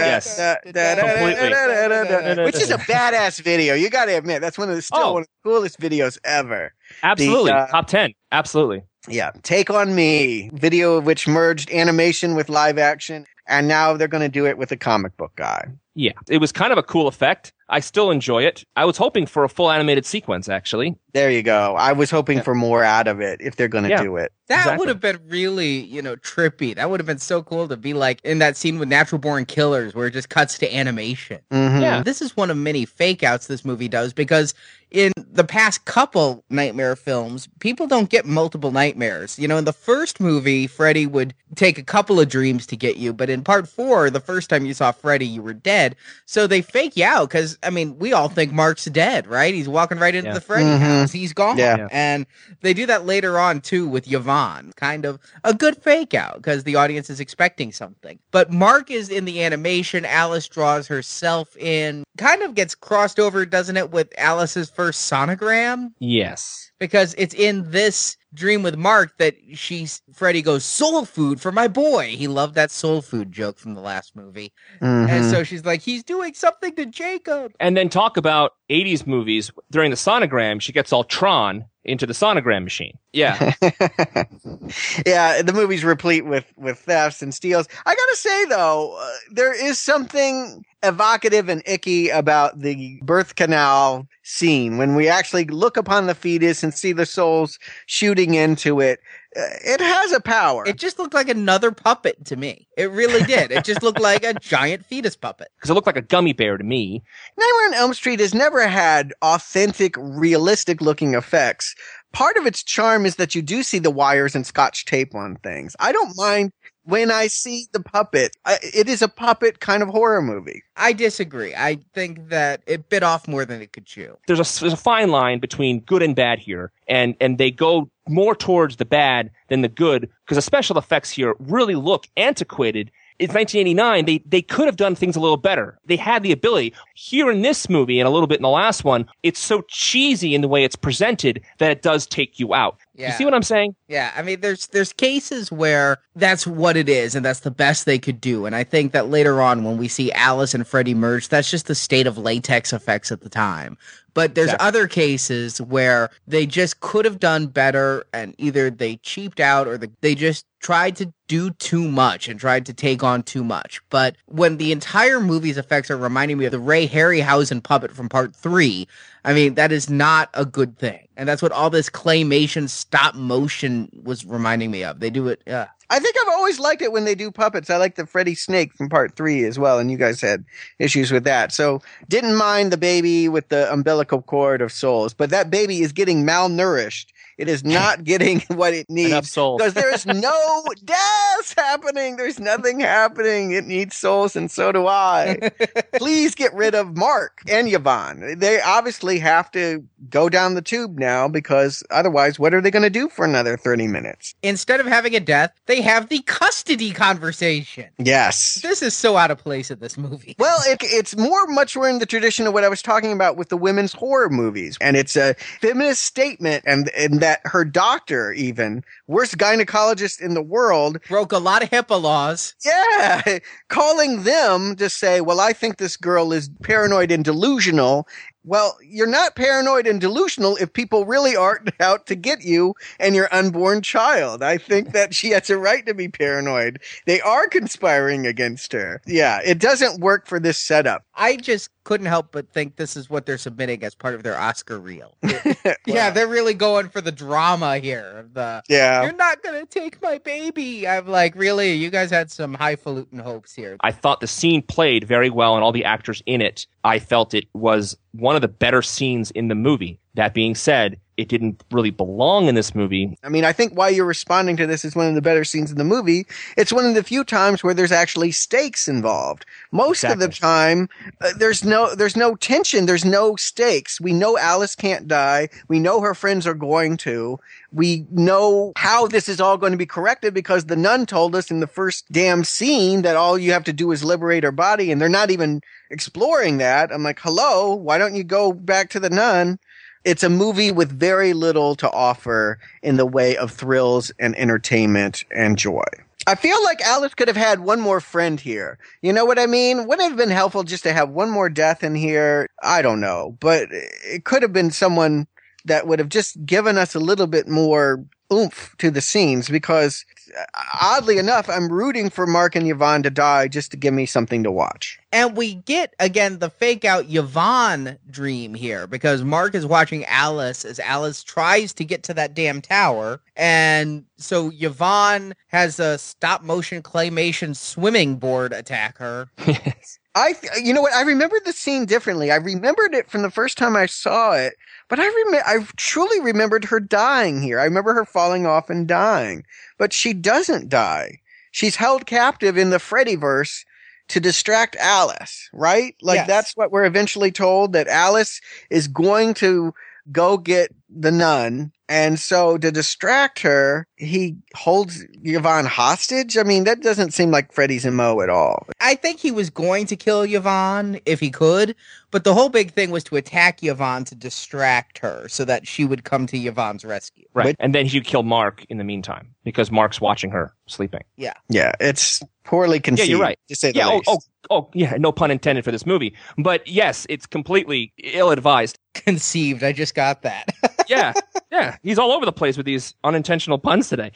Yes. da da da da Completely. Which is a badass video. You got to admit, that's one of the still Oh. one of the coolest videos ever. Absolutely. uh, Top 10. Absolutely. Yeah, Take on Me, video which merged animation with live action, and now they're going to do it with a comic book guy. Yeah. It was kind of a cool effect. I still enjoy it. I was hoping for a full animated sequence, actually. There you go. I was hoping for more out of it if they're going to Yeah. do it. That Exactly. would have been really, you know, trippy. That would have been so cool to be like in that scene with Natural Born Killers where it just cuts to animation. Mhm. Yeah. This is one of many fake outs this movie does because in the past couple nightmare films, people don't get multiple nightmares. You know, in the first movie, Freddy would take a couple of dreams to get you, but in part four, the first time you saw Freddy, you were dead. So they fake you out because, I mean, we all think Mark's dead, right? He's walking right into Yeah. the Freddy Mhm. house. He's gone. Yeah. Yeah. And they do that later on too with Yvonne. Kind of a good fake out because the audience is expecting something. But Mark is in the animation. Alice draws herself in. Kind of gets crossed over, doesn't it, with Alice's first sonogram? Yes. Because it's in this dream with Mark that she's Freddy goes soul food for my boy. He loved that soul food joke from the last movie. And Mhm. so she's like, he's doing something to Jacob. And then talk about 80s movies. During the sonogram, she gets all Tron into the sonogram machine. Yeah. <laughs> <laughs> yeah, the movie's replete with with thefts and steals. I gotta say though, uh, there is something evocative and icky about the birth canal scene when we actually look upon the fetus and see the souls shooting into it. Uh, it has a power. It just looked like another puppet to me. It really did. It just looked like a <laughs> giant fetus puppet. Because it looked like a gummy bear to me. Nightmare on Elm Street has never had authentic, realistic looking effects. Part of its charm is that you do see the wires and scotch tape on things. I don't mind when I see the puppet. I, it is a puppet kind of horror movie. I disagree. I think that it bit off more than it could chew. There's a there's a fine line between good and bad here, and and they go more towards the bad than the good because the special effects here really look antiquated. In 1989, they, they could have done things a little better. They had the ability. Here in this movie and a little bit in the last one, it's so cheesy in the way it's presented that it does take you out. Yeah. You see what I'm saying? Yeah, I mean, there's there's cases where that's what it is, and that's the best they could do. And I think that later on, when we see Alice and Freddy merge, that's just the state of latex effects at the time. But there's Exactly. other cases where they just could have done better, and either they cheaped out or the, they just tried to do too much and tried to take on too much. But when the entire movie's effects are reminding me of the Ray Harryhausen puppet from Part Three, I mean, that is not a good thing. And that's what all this claymation stop motion was reminding me of. They do it, yeah. I think I've always liked it when they do puppets. I like the Freddy Snake from part three as well, and you guys had issues with that. So didn't mind the baby with the umbilical cord of souls, but that baby is getting malnourished. It is not getting <laughs> what it needs souls. because there is no <laughs> deaths happening. There's nothing happening. It needs souls, and so do I. <laughs> Please get rid of Mark and Yvonne. They obviously have to go down the tube now because otherwise, what are they going to do for another 30 minutes? Instead of having a death, they have the custody conversation. Yes. This is so out of place in this movie. Well, it, it's more much more in the tradition of what I was talking about with the women's horror movies. And it's a feminist statement and, and that her doctor even, worst gynecologist in the world, Broke a lot of HIPAA laws. yeah, calling them to say, well, I think this girl is paranoid and delusional. Well, you're not paranoid and delusional if people really aren't <laughs> out to get you and your unborn child. I think that she has a right to be paranoid. They are conspiring against her. Yeah, it doesn't work for this setup. I just couldn't help but think this is what they're submitting as part of their Oscar reel. <laughs> yeah, they're really going for the drama here. The Yeah. you're not gonna take my baby. I'm like, really? You guys had some highfalutin hopes here. I thought the scene played very well and all the actors in it. I felt it was one of the better scenes in the movie. That being said, it didn't really belong in this movie. I mean, I think why you're responding to this is one of the better scenes in the movie. It's one of the few times where there's actually stakes involved. Most of the time, uh, there's no there's no tension. There's no stakes. We know Alice can't die. We know her friends are going to. We know how this is all going to be corrected because the nun told us in the first damn scene that all you have to do is liberate her body, and they're not even exploring that. I'm like, hello, why don't you go back to the nun? It's a movie with very little to offer in the way of thrills and entertainment and joy. I feel like Alice could have had one more friend here. You know what I mean? Would it have been helpful just to have one more death in here? I don't know, but it could have been someone that would have just given us a little bit more oomph to the scenes because uh, oddly enough, I'm rooting for Mark and Yvonne to die just to give me something to watch. And we get again the fake out Yvonne dream here because Mark is watching Alice as Alice tries to get to that damn tower. And so Yvonne has a stop motion claymation swimming board attack her. <laughs> Yes. I, th- you know what? I remembered the scene differently. I remembered it from the first time I saw it, but I rem- I truly remembered her dying here. I remember her falling off and dying, but she doesn't die. She's held captive in the Freddyverse to distract Alice, right? Like Yes. that's what we're eventually told that Alice is going to go get the nun. And so to distract her, he holds Yvonne hostage. I mean, that doesn't seem like Freddy's MO at all. I think he was going to kill Yvonne if he could, but the whole big thing was to attack Yvonne to distract her so that she would come to Yvonne's rescue. Right. But- and then he'd kill Mark in the meantime because Mark's watching her sleeping. Yeah, Yeah. it's poorly conceived. Yeah, you're right. To say the Yeah. Oh, oh, oh, yeah. No pun intended for this movie. But yes, it's completely ill advised. <laughs> Conceived, I just got that. yeah, <laughs> yeah. He's all over the place with these unintentional puns today.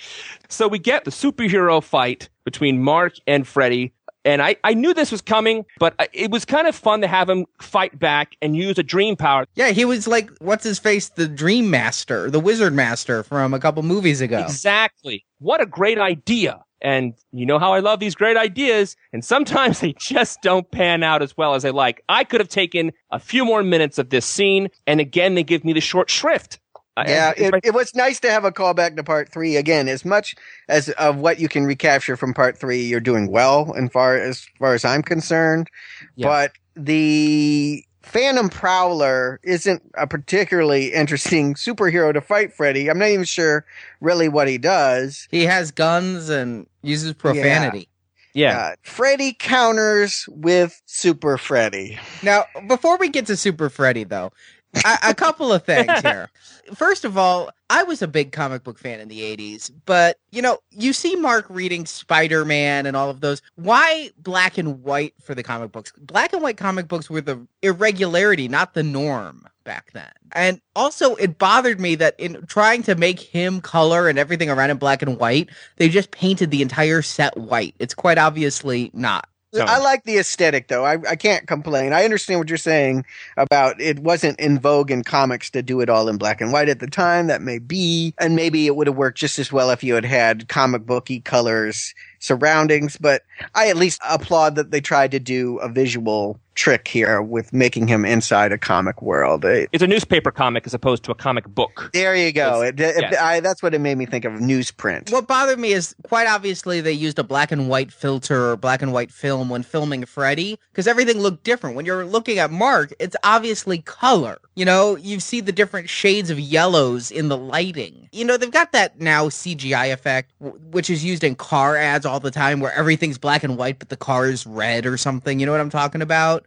So we get the superhero fight between Mark and Freddy. And I, I knew this was coming, but it was kind of fun to have him fight back and use a dream power. Yeah, he was like, what's his face? The Dream Master, the Wizard Master from a couple movies ago. Exactly. What a great idea. And you know how I love these great ideas, and sometimes <laughs> they just don't pan out as well as I like. I could have taken a few more minutes of this scene, and again, they give me the short shrift. Yeah, it, it was nice to have a callback to part three again. As much as of what you can recapture from part three, you're doing well, and far as far as I'm concerned. Yeah. But the Phantom Prowler isn't a particularly interesting superhero to fight Freddy. I'm not even sure really what he does. He has guns and uses profanity. yeah. Uh, Freddy counters with Super Freddy. Now, before we get to Super Freddy, though, a, a couple of things <laughs> here. First of all, I was a big comic book fan in the 80s, but you know, you see Mark reading Spider Man and all of those. Why black and white for the comic books? Black and white comic books were the irregularity, not the norm back then. And also, it bothered me that in trying to make him color and everything around him black and white, they just painted the entire set white. It's quite obviously not. I like the aesthetic though. I, I can't complain. I understand what you're saying about it wasn't in vogue in comics to do it all in black and white at the time. That may be, and maybe it would have worked just as well if you had had comic booky colors surroundings. But I at least applaud that they tried to do a visual trick here with making him inside a comic world. It- It's a newspaper comic as opposed to a comic book. there you go. It, it- Yes. I, that's what it made me think of newsprint. What bothered me is quite obviously they used a black and white filter or black and white film when filming Freddy because everything looked different. When you're looking at Mark, it's obviously color. You know, you see the different shades of yellows in the lighting. You know, they've got that now CGI effect, which is used in car ads all the time where everything's black and white, but the car is red or something. You know what I'm talking about?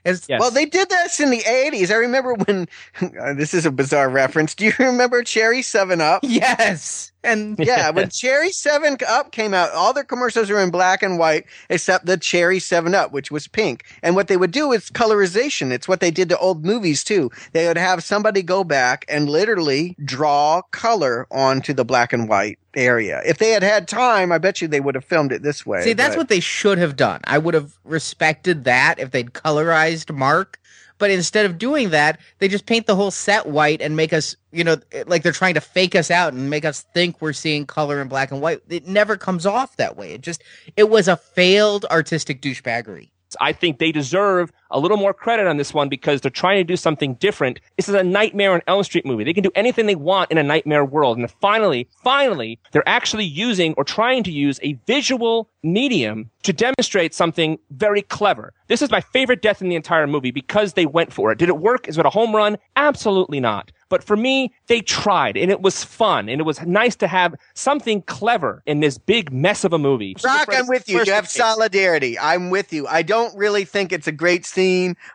It's, Yes. Well, they did this in the 80s. I remember when, <laughs> uh, this is a bizarre reference. Do you <laughs> remember Cherry 7 Up? Yes. And <laughs> Yeah, when Cherry 7 Up came out, all their commercials were in black and white except the Cherry 7 Up, which was pink. And what they would do is colorization. It's what they did to old movies too. They would have somebody go back and literally draw color onto the black and white area. If they had had time, I bet you they would have filmed it this way. See, that's but- what they should have done. I would have respected that if they'd colorized Mark. But instead of doing that, they just paint the whole set white and make us, you know, eh, like they're trying to fake us out and make us think we're seeing color in black and white. It never comes off that way. It just, it was a failed artistic douchebaggery. I think they deserve a little more credit on this one because they're trying to do something different. This is a Nightmare on Elm Street movie. They can do anything they want in a nightmare world. And finally, finally, they're actually using or trying to use a visual medium to demonstrate something very clever. This is my favorite death in the entire movie because they went for it. Did it work? Is it a home run? Absolutely not. But for me, they tried and it was fun and it was nice to have something clever in this big mess of a movie. Rock, I'm with you. You have case. solidarity. I'm with you. I don't really think it's a great scene,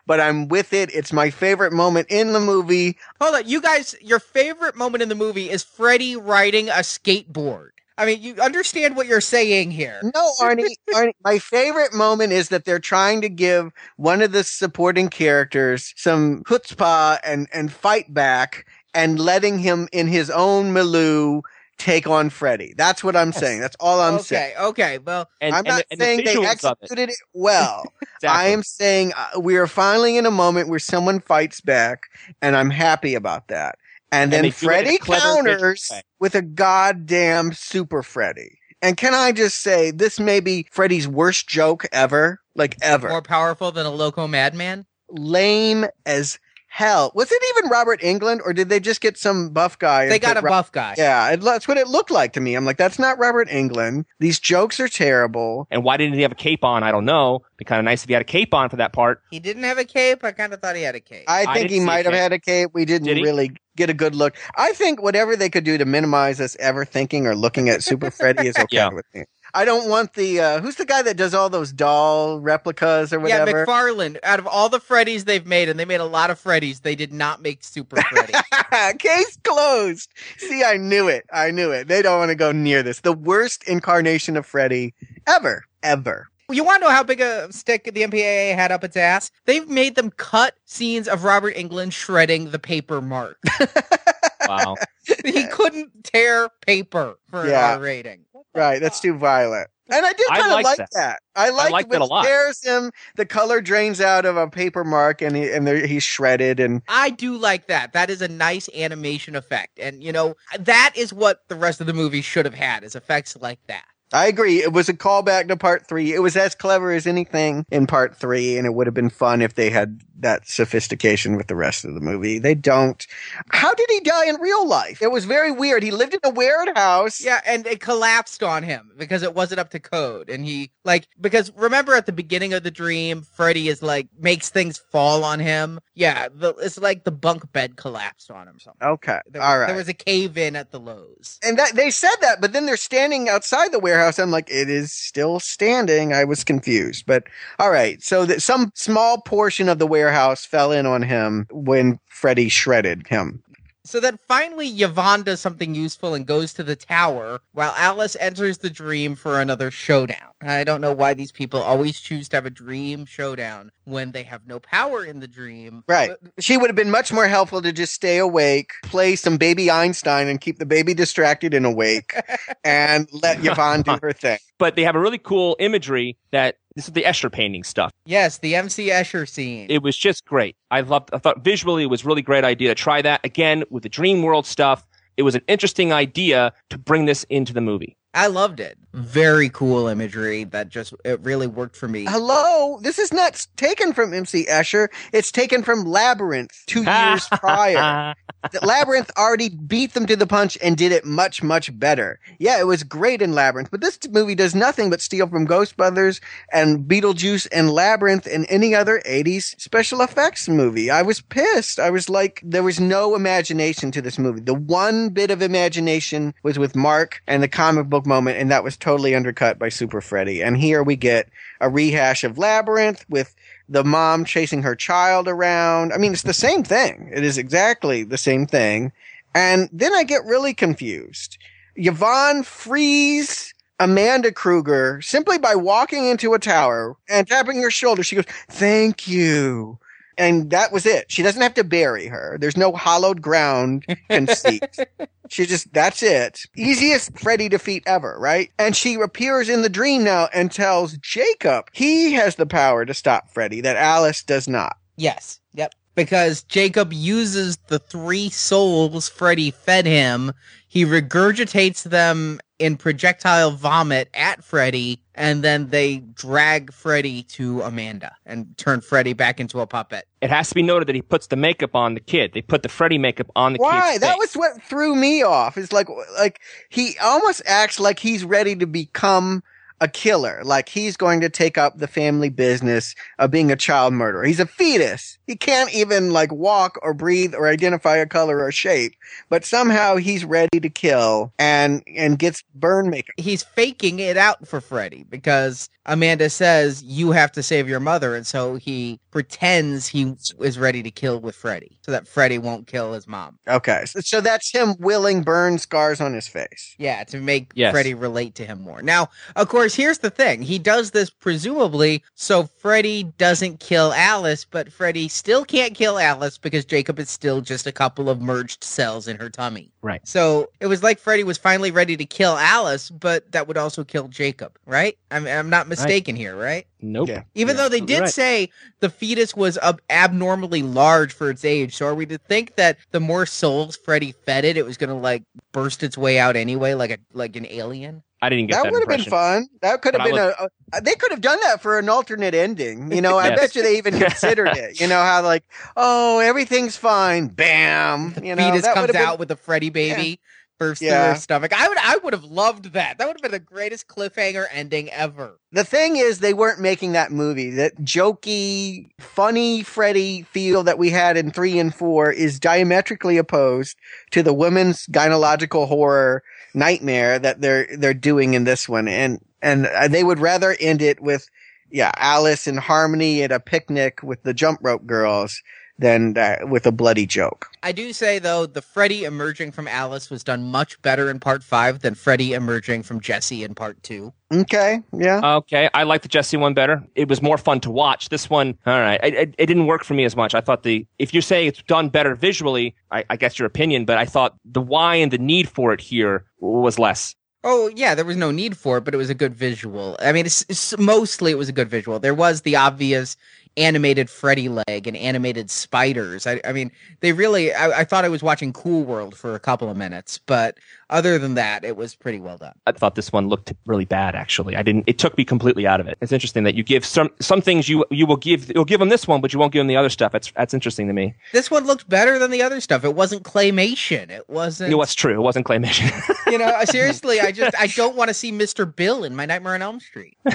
but I'm with it. It's my favorite moment in the movie. Hold on. You guys, your favorite moment in the movie is Freddy riding a skateboard. I mean, you understand what you're saying here. No, Arnie, <laughs> Arnie, my favorite moment is that they're trying to give one of the supporting characters some chutzpah and, and fight back and letting him in his own milieu take on Freddy. That's what I'm saying. That's all I'm saying. okay, okay. Well, And, I'm and not the, and the saying they visuals of it. executed it well. <laughs> Exactly. I am saying uh, we are finally in a moment where someone fights back, and I'm happy about that. And And then they do it in a Freddy clever, counters with a goddamn super Freddy. And can I just say, this may be Freddy's worst joke ever, like ever. more powerful than a loco madman. Lame as hell. Was it even Robert Englund, or did they just get some buff guy? They got a Ro- buff guy. Yeah, it, that's what it looked like to me. I'm like, that's not Robert Englund. These jokes are terrible. And why didn't he have a cape on? I don't know. Be kind of nice if he had a cape on for that part. He didn't have a cape. I kind of thought he had a cape. I I think didn't he might have had a cape. We didn't Did really get a good look. I think whatever they could do to minimize us ever thinking or looking at Super Freddy is <laughs> okay Yeah. with me. I don't want the uh who's the guy that does all those doll replicas or whatever. yeah, whatever. McFarlane. Out of all the Freddys they've made, and they made a lot of Freddys, they did not make Super Freddy. <laughs> Case closed. See, I knew it. I knew it. They don't want to go near this. The worst incarnation of Freddy ever, ever. you want to know how big a stick the MPAA had up its ass? They've made them cut scenes of Robert Englund shredding the paper mark. <laughs> wow. <laughs> he couldn't tear paper for an Yeah. R rating. Right, that's too violent. And I do I kind of like like that. that. I like liked when it a lot. he tears him, the color drains out of a paper mark, and he, and there, he's shredded. And I do like that. That is a nice animation effect. And, you know, that is what the rest of the movie should have had, is effects like that. I agree, it was a callback to part three. It was as clever as anything in part three, and it would have been fun if they had that sophistication with the rest of the movie. They don't. How did he die in real life? It was very weird. He lived in a weird house. Yeah, and it collapsed on him because it wasn't up to code. And he, like, because remember at the beginning of the dream, Freddy is like, makes things fall on him. Yeah, the, it's like the bunk bed collapsed on him. or Something. Okay, There, all right. There was a cave in at the Lowe's. and that they said that, but then they're standing outside the warehouse. I'm like, it is still standing. I was confused, but all right. So that some small portion of the warehouse fell in on him when Freddy shredded him. So then finally, Yvonne does something useful and goes to the tower while Alice enters the dream for another showdown. I don't know why these people always choose to have a dream showdown when they have no power in the dream. Right. But- She would have been much more helpful to just stay awake, play some baby Einstein, and keep the baby distracted and awake, <laughs> and let Yvonne do her thing. But they have a really cool imagery that this is the Escher painting stuff. yes, the MC Escher scene. It was just great. I loved. I thought visually it was a really great idea to try that again with the Dream World stuff. It was an interesting idea to bring this into the movie. I loved it. Very cool imagery that just it really worked for me. Hello, this is not taken from MC Escher. It's taken from Labyrinth two <laughs> years prior. The Labyrinth already beat them to the punch and did it much, much better. Yeah, it was great in Labyrinth, but this movie does nothing but steal from Ghostbusters and Beetlejuice and Labyrinth and any other 80s special effects movie. I was pissed. I was like, there was no imagination to this movie. The one bit of imagination was with Mark and the comic book moment, and that was totally undercut by Super Freddy. And here we get a rehash of Labyrinth with the mom chasing her child around. I mean, it's the <laughs> same thing. It is exactly the same thing. And then I get really confused. Yvonne frees Amanda Krueger simply by walking into a tower and tapping her shoulder. She goes, thank you. And that was it. She doesn't have to bury her. There's no hollowed ground conceit. <laughs> She just, that's it. Easiest Freddy defeat ever, right? And she appears in the dream now and tells Jacob he has the power to stop Freddy, that Alice does not. Yes. Yep. Because Jacob uses the three souls Freddy fed him. He regurgitates them in projectile vomit at Freddy, and then they drag Freddy to Amanda and turn Freddy back into a puppet. It has to be noted that he puts the makeup on the kid. They put the Freddy makeup on the kid. Why? kid's That face. was what threw me off. It's like, like he almost acts like he's ready to become a killer. Like he's going to take up the family business of being a child murderer. He's a fetus. He can't even like walk or breathe or identify a color or shape, but somehow he's ready to kill and, and gets burn makeup. He's faking it out for Freddy because Amanda says, You have to save your mother. And so he pretends he is ready to kill with Freddy so that Freddy won't kill his mom. Okay. So, so that's him willing burn scars on his face. Yeah, to make Yes. Freddy relate to him more. Now, of course, here's the thing. He does this presumably so Freddy doesn't kill Alice, but Freddy still can't kill Alice because Jacob is still just a couple of merged cells in her tummy. Right. So it was like Freddy was finally ready to kill Alice, but that would also kill Jacob, right? I'm, I'm not mistaken here, right? Nope. Yeah. Even You're though they did right. say the fetus was ab- abnormally large for its age, so are we to think that the more souls Freddy fed it, it was going to like burst its way out anyway, like a like an alien? I didn't get That that, would have been fun. That could have But I been a, a. They could have done that for an alternate ending. You know, I <laughs> bet you they even considered it. You know how like, oh, everything's fine. Bam. You know, fetus that comes would have out with a Freddy baby burst through her stomach. I would I would have loved that. That would have been the greatest cliffhanger ending ever. The thing is, they weren't making that movie. That jokey, funny Freddy feel that we had in three and four is diametrically opposed to the women's gynecological horror nightmare that they're they're doing in this one, and and uh, they would rather end it with, yeah, Alice in Harmony at a picnic with the jump rope girls than uh, with a bloody joke. I do say though, the Freddy emerging from Alice was done much better in part five than Freddy emerging from Jesse in part two. Okay, yeah. Okay, I like the Jesse one better. It was more fun to watch. This one, all right, it, it, it didn't work for me as much. I thought the if you're saying it's done better visually, I, I guess your opinion, but I thought the why and the need for it here was less. Oh yeah, there was no need for it, but it was a good visual. I mean, it's, it's mostly it was a good visual. There was the obvious animated Freddy leg and animated spiders. I, I mean, they really. I, I thought I was watching Cool World for a couple of minutes, but other than that, it was pretty well done. I thought this one looked really bad. Actually, I didn't. It took me completely out of it. It's interesting that you give some some things you you will give you'll give them this one, but you won't give them the other stuff. That's that's interesting to me. This one looked better than the other stuff. It wasn't claymation. It wasn't. You know what's true? It wasn't claymation. <laughs> you know, uh, seriously, I just I <laughs> don't want to see Mr. Bill in my Nightmare on Elm Street. <laughs>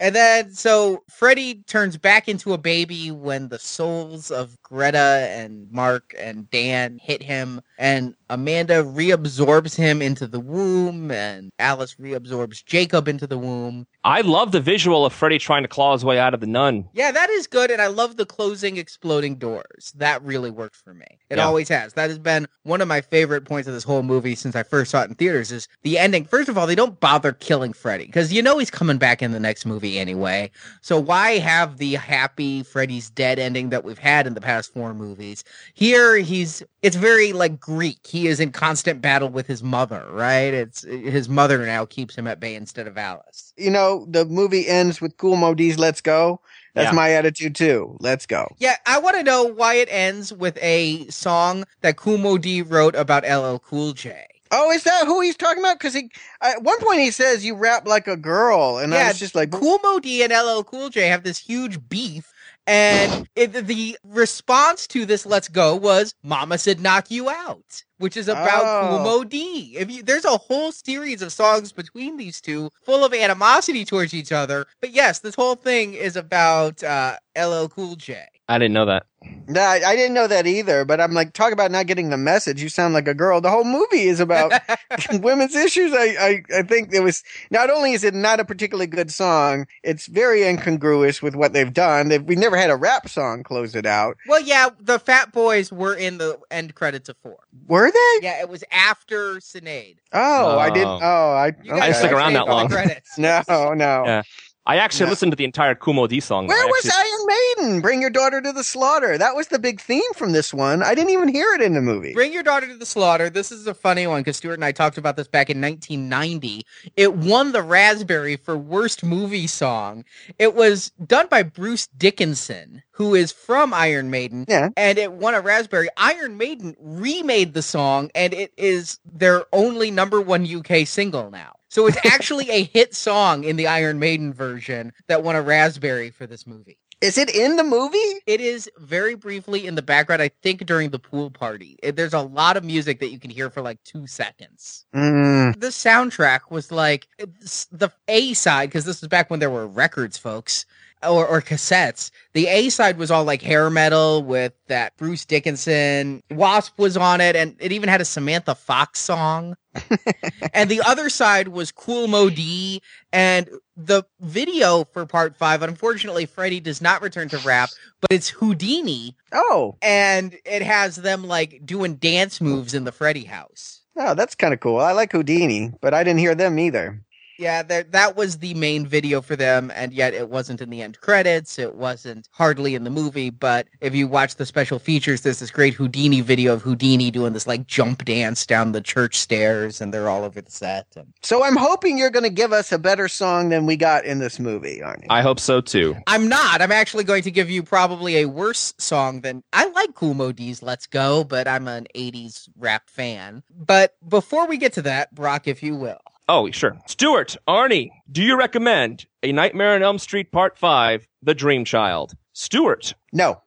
And then, so Freddy turns back into a baby when the souls of Greta and Mark and Dan hit him, and Amanda reabsorbs him into the womb, and Alice reabsorbs Jacob into the womb. I love the visual of Freddy trying to claw his way out of the nun. Yeah, that is good, and I love the closing exploding doors. That really worked for me. It Yeah. always has. That has been one of my favorite points of this whole movie since I first saw it in theaters. Is the ending? First of all, they don't bother killing Freddy because you know he's coming back in the next movie anyway. So why have the happy Freddy's dead ending that we've had in the past four movies? Here, he's it's very like Greek. He is in constant battle with his mother, right? It's his mother now keeps him at bay instead of Alice. You know, the movie ends with Kool Moe Dee's "Let's Go." That's Yeah. my attitude too. Let's go. Yeah, I want to know why it ends with a song that Kool Moe Dee wrote about LL Cool J. Oh, is that who he's talking about? Because he at one point he says you rap like a girl, and I Yeah, was just like, Kool Moe Dee and LL Cool J have this huge beef, and it, the response to this "Let's Go" was "Mama said knock you out," which is about Oh. Kool Moe Dee. If you, there's a whole series of songs between these two, full of animosity towards each other. But yes, this whole thing is about uh, LL Cool J. I didn't know that. Nah, I didn't know that either. But I'm like, talk about not getting the message. You sound like a girl. The whole movie is about <laughs> <laughs> women's issues. I, I, I think it was not only is it not a particularly good song, it's very incongruous with what they've done. They've, we never had a rap song close it out. Well, yeah, the Fat Boys were in the end credits of four. Were they? Yeah, it was after Sinead. Oh, I didn't. Oh. Oh, I. You okay. didn't stick around that stayed for the long. Credits. <laughs> No, no. Yeah. I actually No. listened to the entire Kool Moe Dee song. Where I was actually- Iron Maiden? Bring your daughter to the slaughter. That was the big theme from this one. I didn't even hear it in the movie. Bring Your Daughter to the Slaughter. This is a funny one because Stuart and I talked about this back in 1990. It won the Raspberry for Worst Movie Song. It was done by Bruce Dickinson, who is from Iron Maiden. Yeah. And it won a Raspberry. Iron Maiden remade the song, and it is their only number one UK single now. So it's actually a hit song in the Iron Maiden version that won a Raspberry for this movie. Is it in the movie? It is very briefly in the background, I think during the pool party. There's a lot of music that you can hear for like two seconds. Mm. The soundtrack was like the A side, because this was back when there were records, folks, or, or cassettes. The A side was all like hair metal with that Bruce Dickinson. Wasp was on it, and it even had a Samantha Fox song. <laughs> and the other side was Kool Moe Dee. And the video for part five, unfortunately, Freddy does not return to rap, but it's Whodini, Oh, and it has them like doing dance moves in the Freddy house. oh, that's kind of cool. I like Whodini, but I didn't hear them either. Yeah, that that was the main video for them, and yet it wasn't in the end credits. It wasn't hardly in the movie. But if you watch the special features, there's this great Whodini video of Whodini doing this like jump dance down the church stairs, and they're all over the set. And So I'm hoping you're going to give us a better song than we got in this movie, Arnie. I hope so too. I'm not. I'm actually going to give you probably a worse song than I like Kool Moe Dee's "Let's Go," but I'm an '80s rap fan. But before we get to that, Brock, if you will. Oh, sure. Stuart, Arnie, do you recommend A Nightmare on Elm Street Part 5, The Dream Child? Stuart. No.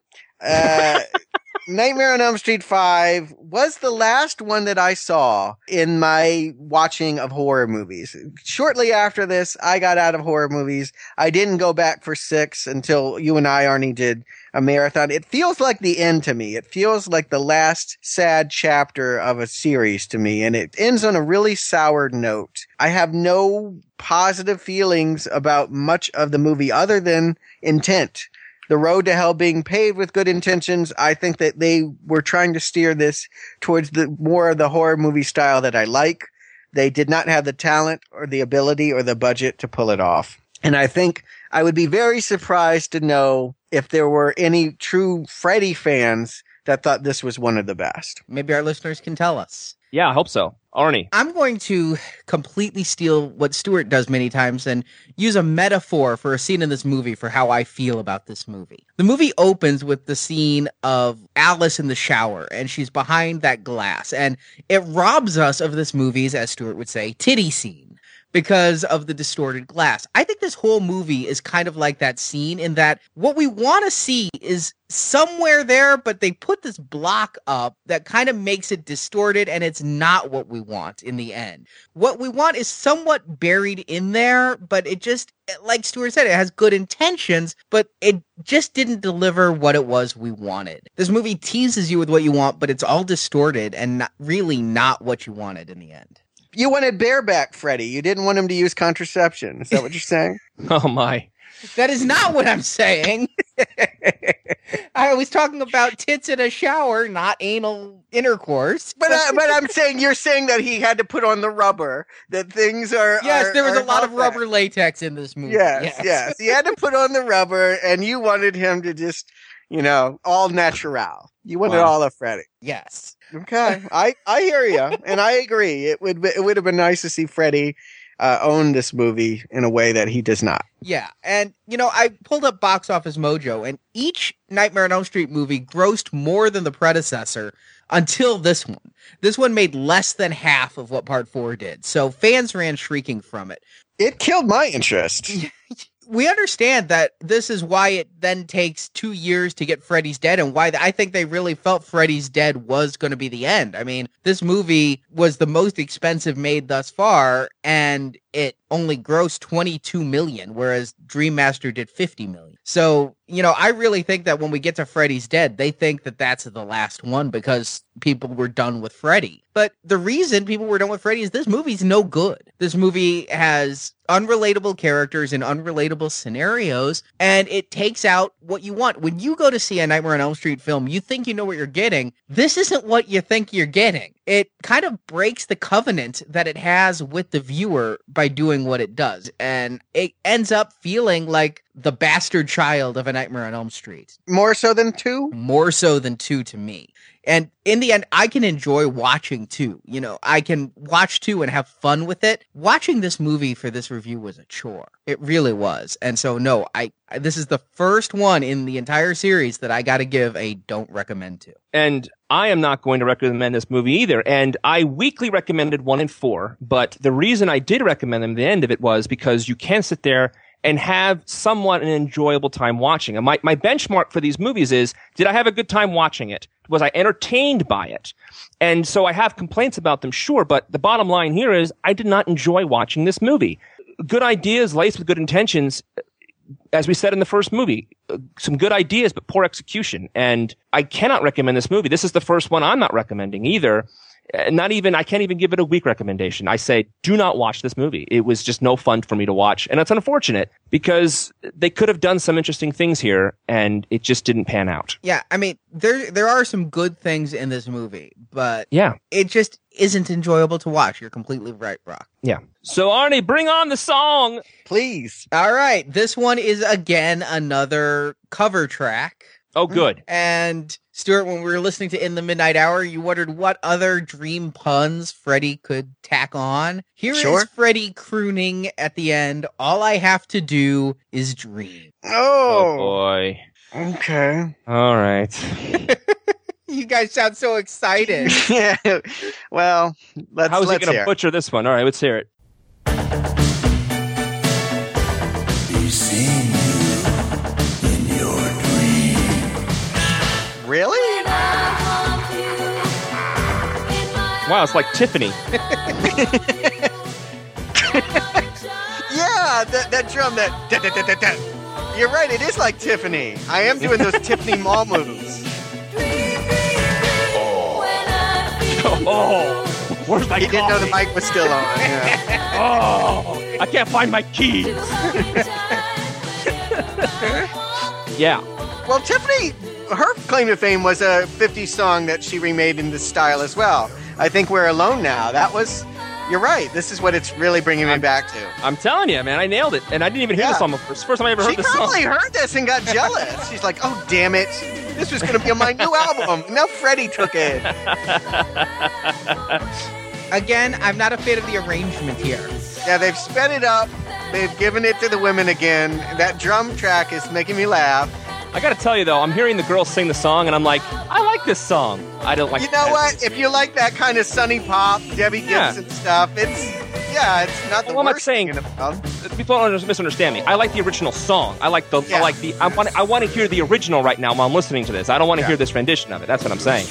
Uh, <laughs> Nightmare on Elm Street 5 was the last one that I saw in my watching of horror movies. Shortly after this, I got out of horror movies. I didn't go back for six until you and I, Arnie, did a marathon. It feels like the end to me. It feels like the last sad chapter of a series to me, and it ends on a really sour note. I have no positive feelings about much of the movie other than intent. The road to hell being paved with good intentions. I think that they were trying to steer this towards the more of the horror movie style that I like. They did not have the talent or the ability or the budget to pull it off. And I think I would be very surprised to know if there were any true Freddy fans that thought this was one of the best. Maybe our listeners can tell us. Yeah, I hope so. Arnie. I'm going to completely steal what Stuart does many times and use a metaphor for a scene in this movie for how I feel about this movie. The movie opens with the scene of Alice in the shower and she's behind that glass and it robs us of this movie's, as Stuart would say, titty scene because of the distorted glass. I think this whole movie is kind of like that scene in that what we want to see is somewhere there, but they put this block up that kind of makes it distorted and it's not what we want in the end. What we want is somewhat buried in there, but it just, like Stuart said, it has good intentions, but it just didn't deliver what it was we wanted. This movie teases you with what you want, but it's all distorted and not, really not what you wanted in the end you wanted bareback Freddy. You didn't want him to use contraception. Is that what you're saying? <laughs> oh my. That is not what I'm saying. <laughs> I was talking about tits in a shower, not anal intercourse. But uh, but I'm <laughs> saying you're saying that he had to put on the rubber. That things are. Yes, are, there was a lot of that. rubber latex in this movie. Yes, yes, yes. He had to put on the rubber, and you wanted him to just, you know, all natural. You wanted Wow. all of Freddy. Yes. Okay, I I hear you, and I agree. It would it would have been nice to see Freddy uh, own this movie in a way that he does not. Yeah, and you know, I pulled up Box Office Mojo, and each Nightmare on Elm Street movie grossed more than the predecessor until this one. This one made less than half of what Part Four did, so fans ran shrieking from it. It killed my interest. <laughs> We understand that this is why it then takes two years to get Freddy's Dead, and why I think they really felt Freddy's Dead was going to be the end. I mean, this movie was the most expensive made thus far, and it only grossed 22 million, whereas Dream Master did 50 million. So, you know, I really think that when we get to Freddy's Dead, they think that that's the last one because people were done with Freddy. But the reason people were done with Freddy is this movie's no good. This movie has unrelatable characters and unrelatable scenarios, and it takes out what you want. When you go to see a Nightmare on Elm Street film, you think you know what you're getting. This isn't what you think you're getting. It kind of breaks the covenant that it has with the viewer by doing what it does, and it ends up feeling like the bastard child of a Nightmare on Elm Street More so than two. more so than two to me. And in the end, I can enjoy watching two. You know, I can watch two and have fun with it. Watching this movie for this review was a chore. It really was. And so, no, I, I this is the first one in the entire series that I got to give a don't recommend to. And I am not going to recommend this movie either. And I weekly recommended one and four, but the reason I did recommend them at the end of it was because you can sit there and have somewhat an enjoyable time watching. And my, my benchmark for these movies is, did I have a good time watching it? Was I entertained by it? And so I have complaints about them, sure, but the bottom line here is I did not enjoy watching this movie. Good ideas laced with good intentions as we said in the first movie, some good ideas, but poor execution. And I cannot recommend this movie. This is the first one I'm not recommending either. Uh, Not even, I can't even give it a weak recommendation. I say, do not watch this movie. It was just no fun for me to watch. And it's unfortunate because they could have done some interesting things here and it just didn't pan out. Yeah, I mean, there there are some good things in this movie, but Yeah. it just isn't enjoyable to watch. You're completely right, Brock. Yeah. So Arnie, bring on the song. Please. All right, this one is again another cover track. Oh, good. And Stuart, when we were listening to In the Midnight Hour, you wondered what other dream puns Freddy could tack on. Here is Sure. Freddy crooning at the end. All I have to do is dream. Oh, Oh, boy. okay. All right. <laughs> You guys sound so excited. <laughs> yeah. Well, let's How's he let's going to hear. butcher this one? All right, let's hear it. Really? Wow, it's like Tiffany. <laughs> Yeah, that, that drum, that. da- da- da- da- da. You're right. It is like Tiffany. I am doing those <laughs> Tiffany Mall moves. Oh, where's oh. my He didn't know the coffee? mic was still on. <laughs> Yeah. Oh, I can't find my keys. yeah, Well, Tiffany, her claim to fame was a 50s song that she remade in this style as well. I think we're alone now. That was. You're right. This is what it's really bringing me back to. I'm telling you, man, I nailed it, and I didn't even hear Yeah. the song before. It's the first time I ever heard She the song. She probably heard this and got jealous. <laughs> She's like, "Oh, damn it! This was going to be on my new album. Now Freddy took it." <laughs> Again, I'm not a fan of the arrangement here. Yeah, they've sped it up. They've given it to the women again. That drum track is making me laugh. I gotta tell you though, I'm hearing the girls sing the song, and I'm like, I like this song. I don't like. You know what? If you like that kind of sunny pop, Debbie Yeah. Gibson stuff, it's yeah, it's not the Well, I'm not worst saying- thing in the world. People don't misunderstand me. I like the original song. I like the. Yeah. I like the. I want. I want to hear the original right now while I'm listening to this. I don't want to Yeah. hear this rendition of it. That's what I'm saying.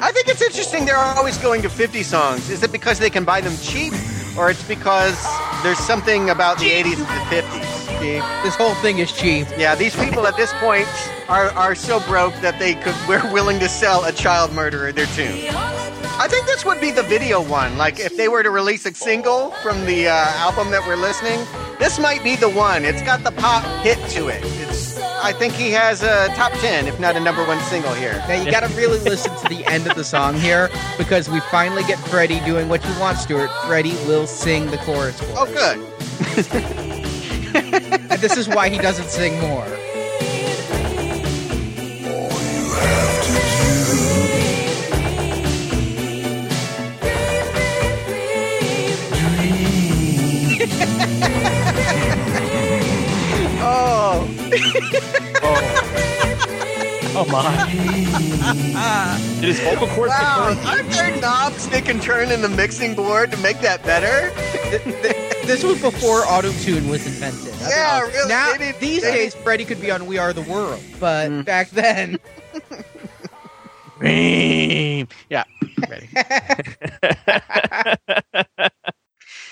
I think it's interesting they're always going to 50 songs. Is it because they can buy them cheap, or it's because there's something about the 80s and the 50s? Steve? This whole thing is cheap. Yeah, these people at this point are, are so broke that they could we're willing to sell a child murderer their tune. I think this would be the video one. Like if they were to release a single from the uh, album that we're listening, this might be the one. It's got the pop hit to it. It's I think he has a top 10 if not a number 1 single here. Now you gotta really listen to the end of the song here because we finally get Freddy doing what you want, Stuart. Freddy will sing the chorus for Oh good. <laughs> <laughs> And this is why he doesn't sing more. Oh. Oh my! Did his vocal cords Wow, burned? I've heard knobs they can turn in the mixing board to make that better. <laughs> This was before auto tune was invented. I Yeah, mean, really, Now they did- these they days, Freddy could be on "We Are the World," but Mm. back then, <laughs> Yeah. Ready. <laughs> <laughs>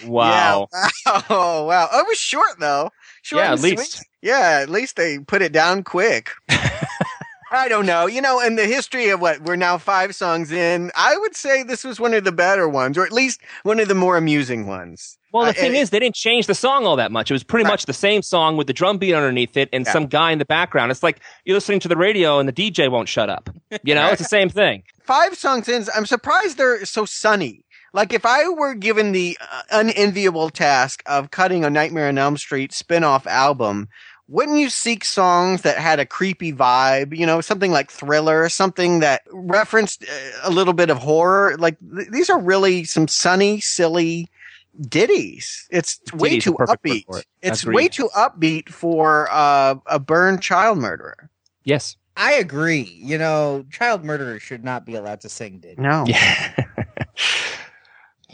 Wow. Yeah. Oh wow. Oh, it was short though. Short Yeah, at least. sweet. Yeah, at least they put it down quick. I don't know. You know, in the history of what we're now five songs in, I would say this was one of the better ones, or at least one of the more amusing ones. Well, the Uh, thing it- is, they didn't change the song all that much. It was pretty Right. much the same song with the drum beat underneath it and Yeah. some guy in the background. It's like you're listening to the radio and the DJ won't shut up. You know, it's the same thing. <laughs> five songs in, I'm surprised they're so sunny. Like if I were given the uh, unenviable task of cutting a Nightmare on Elm Street spin-off album, wouldn't you seek songs that had a creepy vibe, you know, something like Thriller, something that referenced uh, a little bit of horror? Like th- these are really some sunny, silly ditties. It's way too upbeat. it. It's Agreed. way too upbeat for uh, a burned child murderer. Yes. I agree. You know, child murderers should not be allowed to sing. Did No. <laughs> Yeah.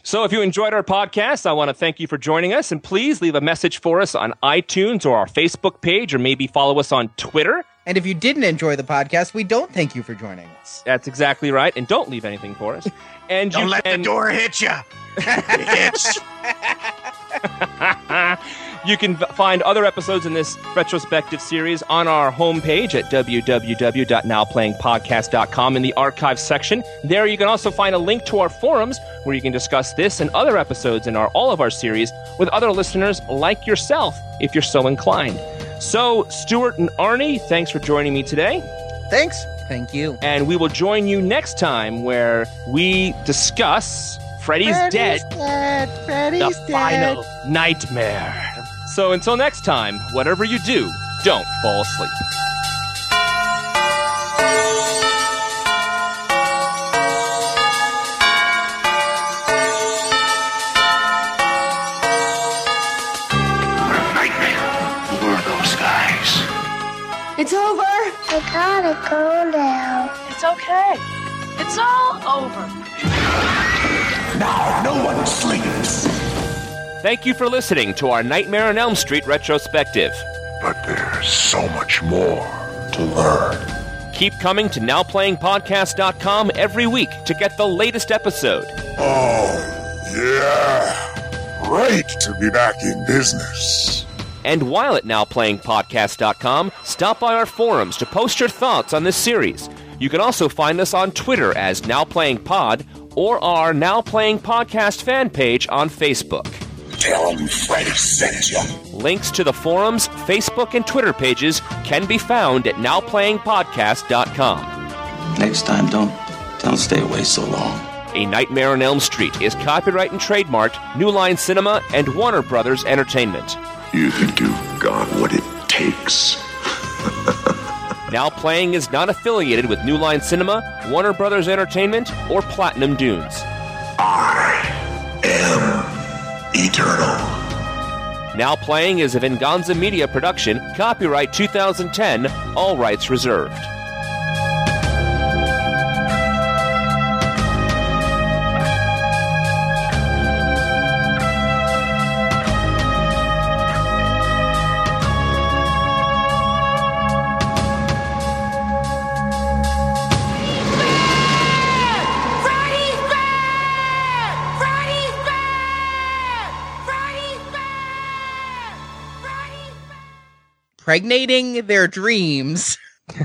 So if you enjoyed our podcast, I want to thank you for joining us. And please leave a message for us on iTunes or our Facebook page, or maybe follow us on Twitter. And if you didn't enjoy the podcast, we don't thank you for joining us. That's exactly right. And don't leave anything for us. And Don't you let can, the door hit you. <laughs> <laughs> Bitch. you can find other episodes in this retrospective series on our homepage at www.nowplayingpodcast.com in the archives section. There you can also find a link to our forums where you can discuss this and other episodes in our all of our series with other listeners like yourself if you're so inclined. So, Stuart and Arnie, thanks for joining me today. Thanks. Thank you. And we will join you next time where we discuss Freddy's, Dead dead. Freddy's the final nightmare. So until next time, whatever you do, don't fall asleep. Nightmare. Who are those guys? It's over. I gotta go now. It's okay. It's all over. Now no one sleeps. Thank you for listening to our Nightmare on Elm Street retrospective. But there's so much more to learn. Keep coming to NowPlayingPodcast.com every week to get the latest episode. Oh, yeah. Great to be back in business. And while at NowPlayingPodcast.com, stop by our forums to post your thoughts on this series. You can also find us on Twitter as NowPlayingPod or our Now Playing Podcast fan page on Facebook. Tell him Freddy sent you. Links to the forums, Facebook, and Twitter pages can be found at nowplayingpodcast.com. Next time, don't don't stay away so long. A Nightmare on Elm Street is copyright and trademarked New Line Cinema and Warner Brothers Entertainment. You think you've got what it takes? Now Playing is not affiliated with New Line Cinema, Warner Brothers Entertainment, or Platinum Dunes. Eternal. Now Playing is a Venganza Media production, copyright 2010, all rights reserved. Pregnating their dreams. <laughs>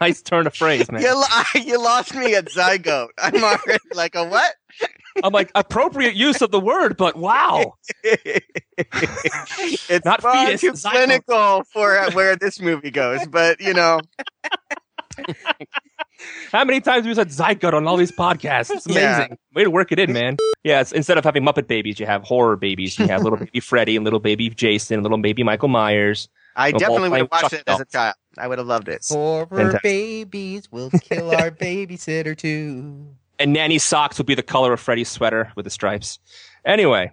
nice turn of phrase, man. You, lo- <laughs> you lost me at zygote. <laughs> I'm already like a what? I'm like, appropriate use of the word, but wow. it's Not far fetus, too zygote. clinical for uh, where this movie goes, but you know, How many times have we said zygote on all these podcasts? It's amazing. Yeah. Way to work it in, man. Yeah, instead of having Muppet babies, you have horror babies. You have little <laughs> baby Freddy and little baby Jason, and little baby Michael Myers. I They'll definitely all would have watched Chuck it as a child. I would have loved it. Horror Fantastic. babies will kill our <laughs> babysitter too. And Nanny's socks would be the color of Freddy's sweater with the stripes. Anyway,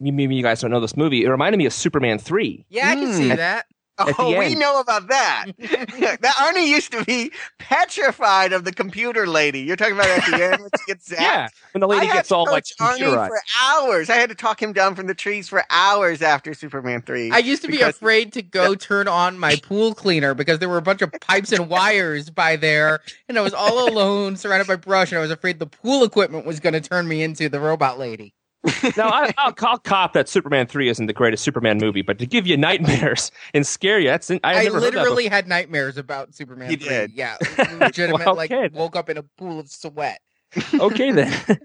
you- maybe you guys don't know this movie. It reminded me of Superman 3. Yeah, I can see Mm. that. At Oh, we know about that. <laughs> that Arnie used to be petrified of the computer lady. You're talking about at the end when she gets <laughs> zapped. Yeah, when the lady I had gets to all like Arnie for hours. I had to talk him down from the trees for hours after Superman three. I used to be afraid to go turn on my pool cleaner because there were a bunch of pipes and wires by there, and I was all alone, surrounded by brush, and I was afraid the pool equipment was going to turn me into the robot lady. Now I, I'll, I'll cop that Superman 3 isn't the greatest Superman movie, but to give you nightmares and scare you, that's I, I, never heard that literally had nightmares about Superman. You 3. did. Yeah, <laughs> legitimate. Well, like okay. woke up in a pool of sweat. <laughs> okay then. <laughs>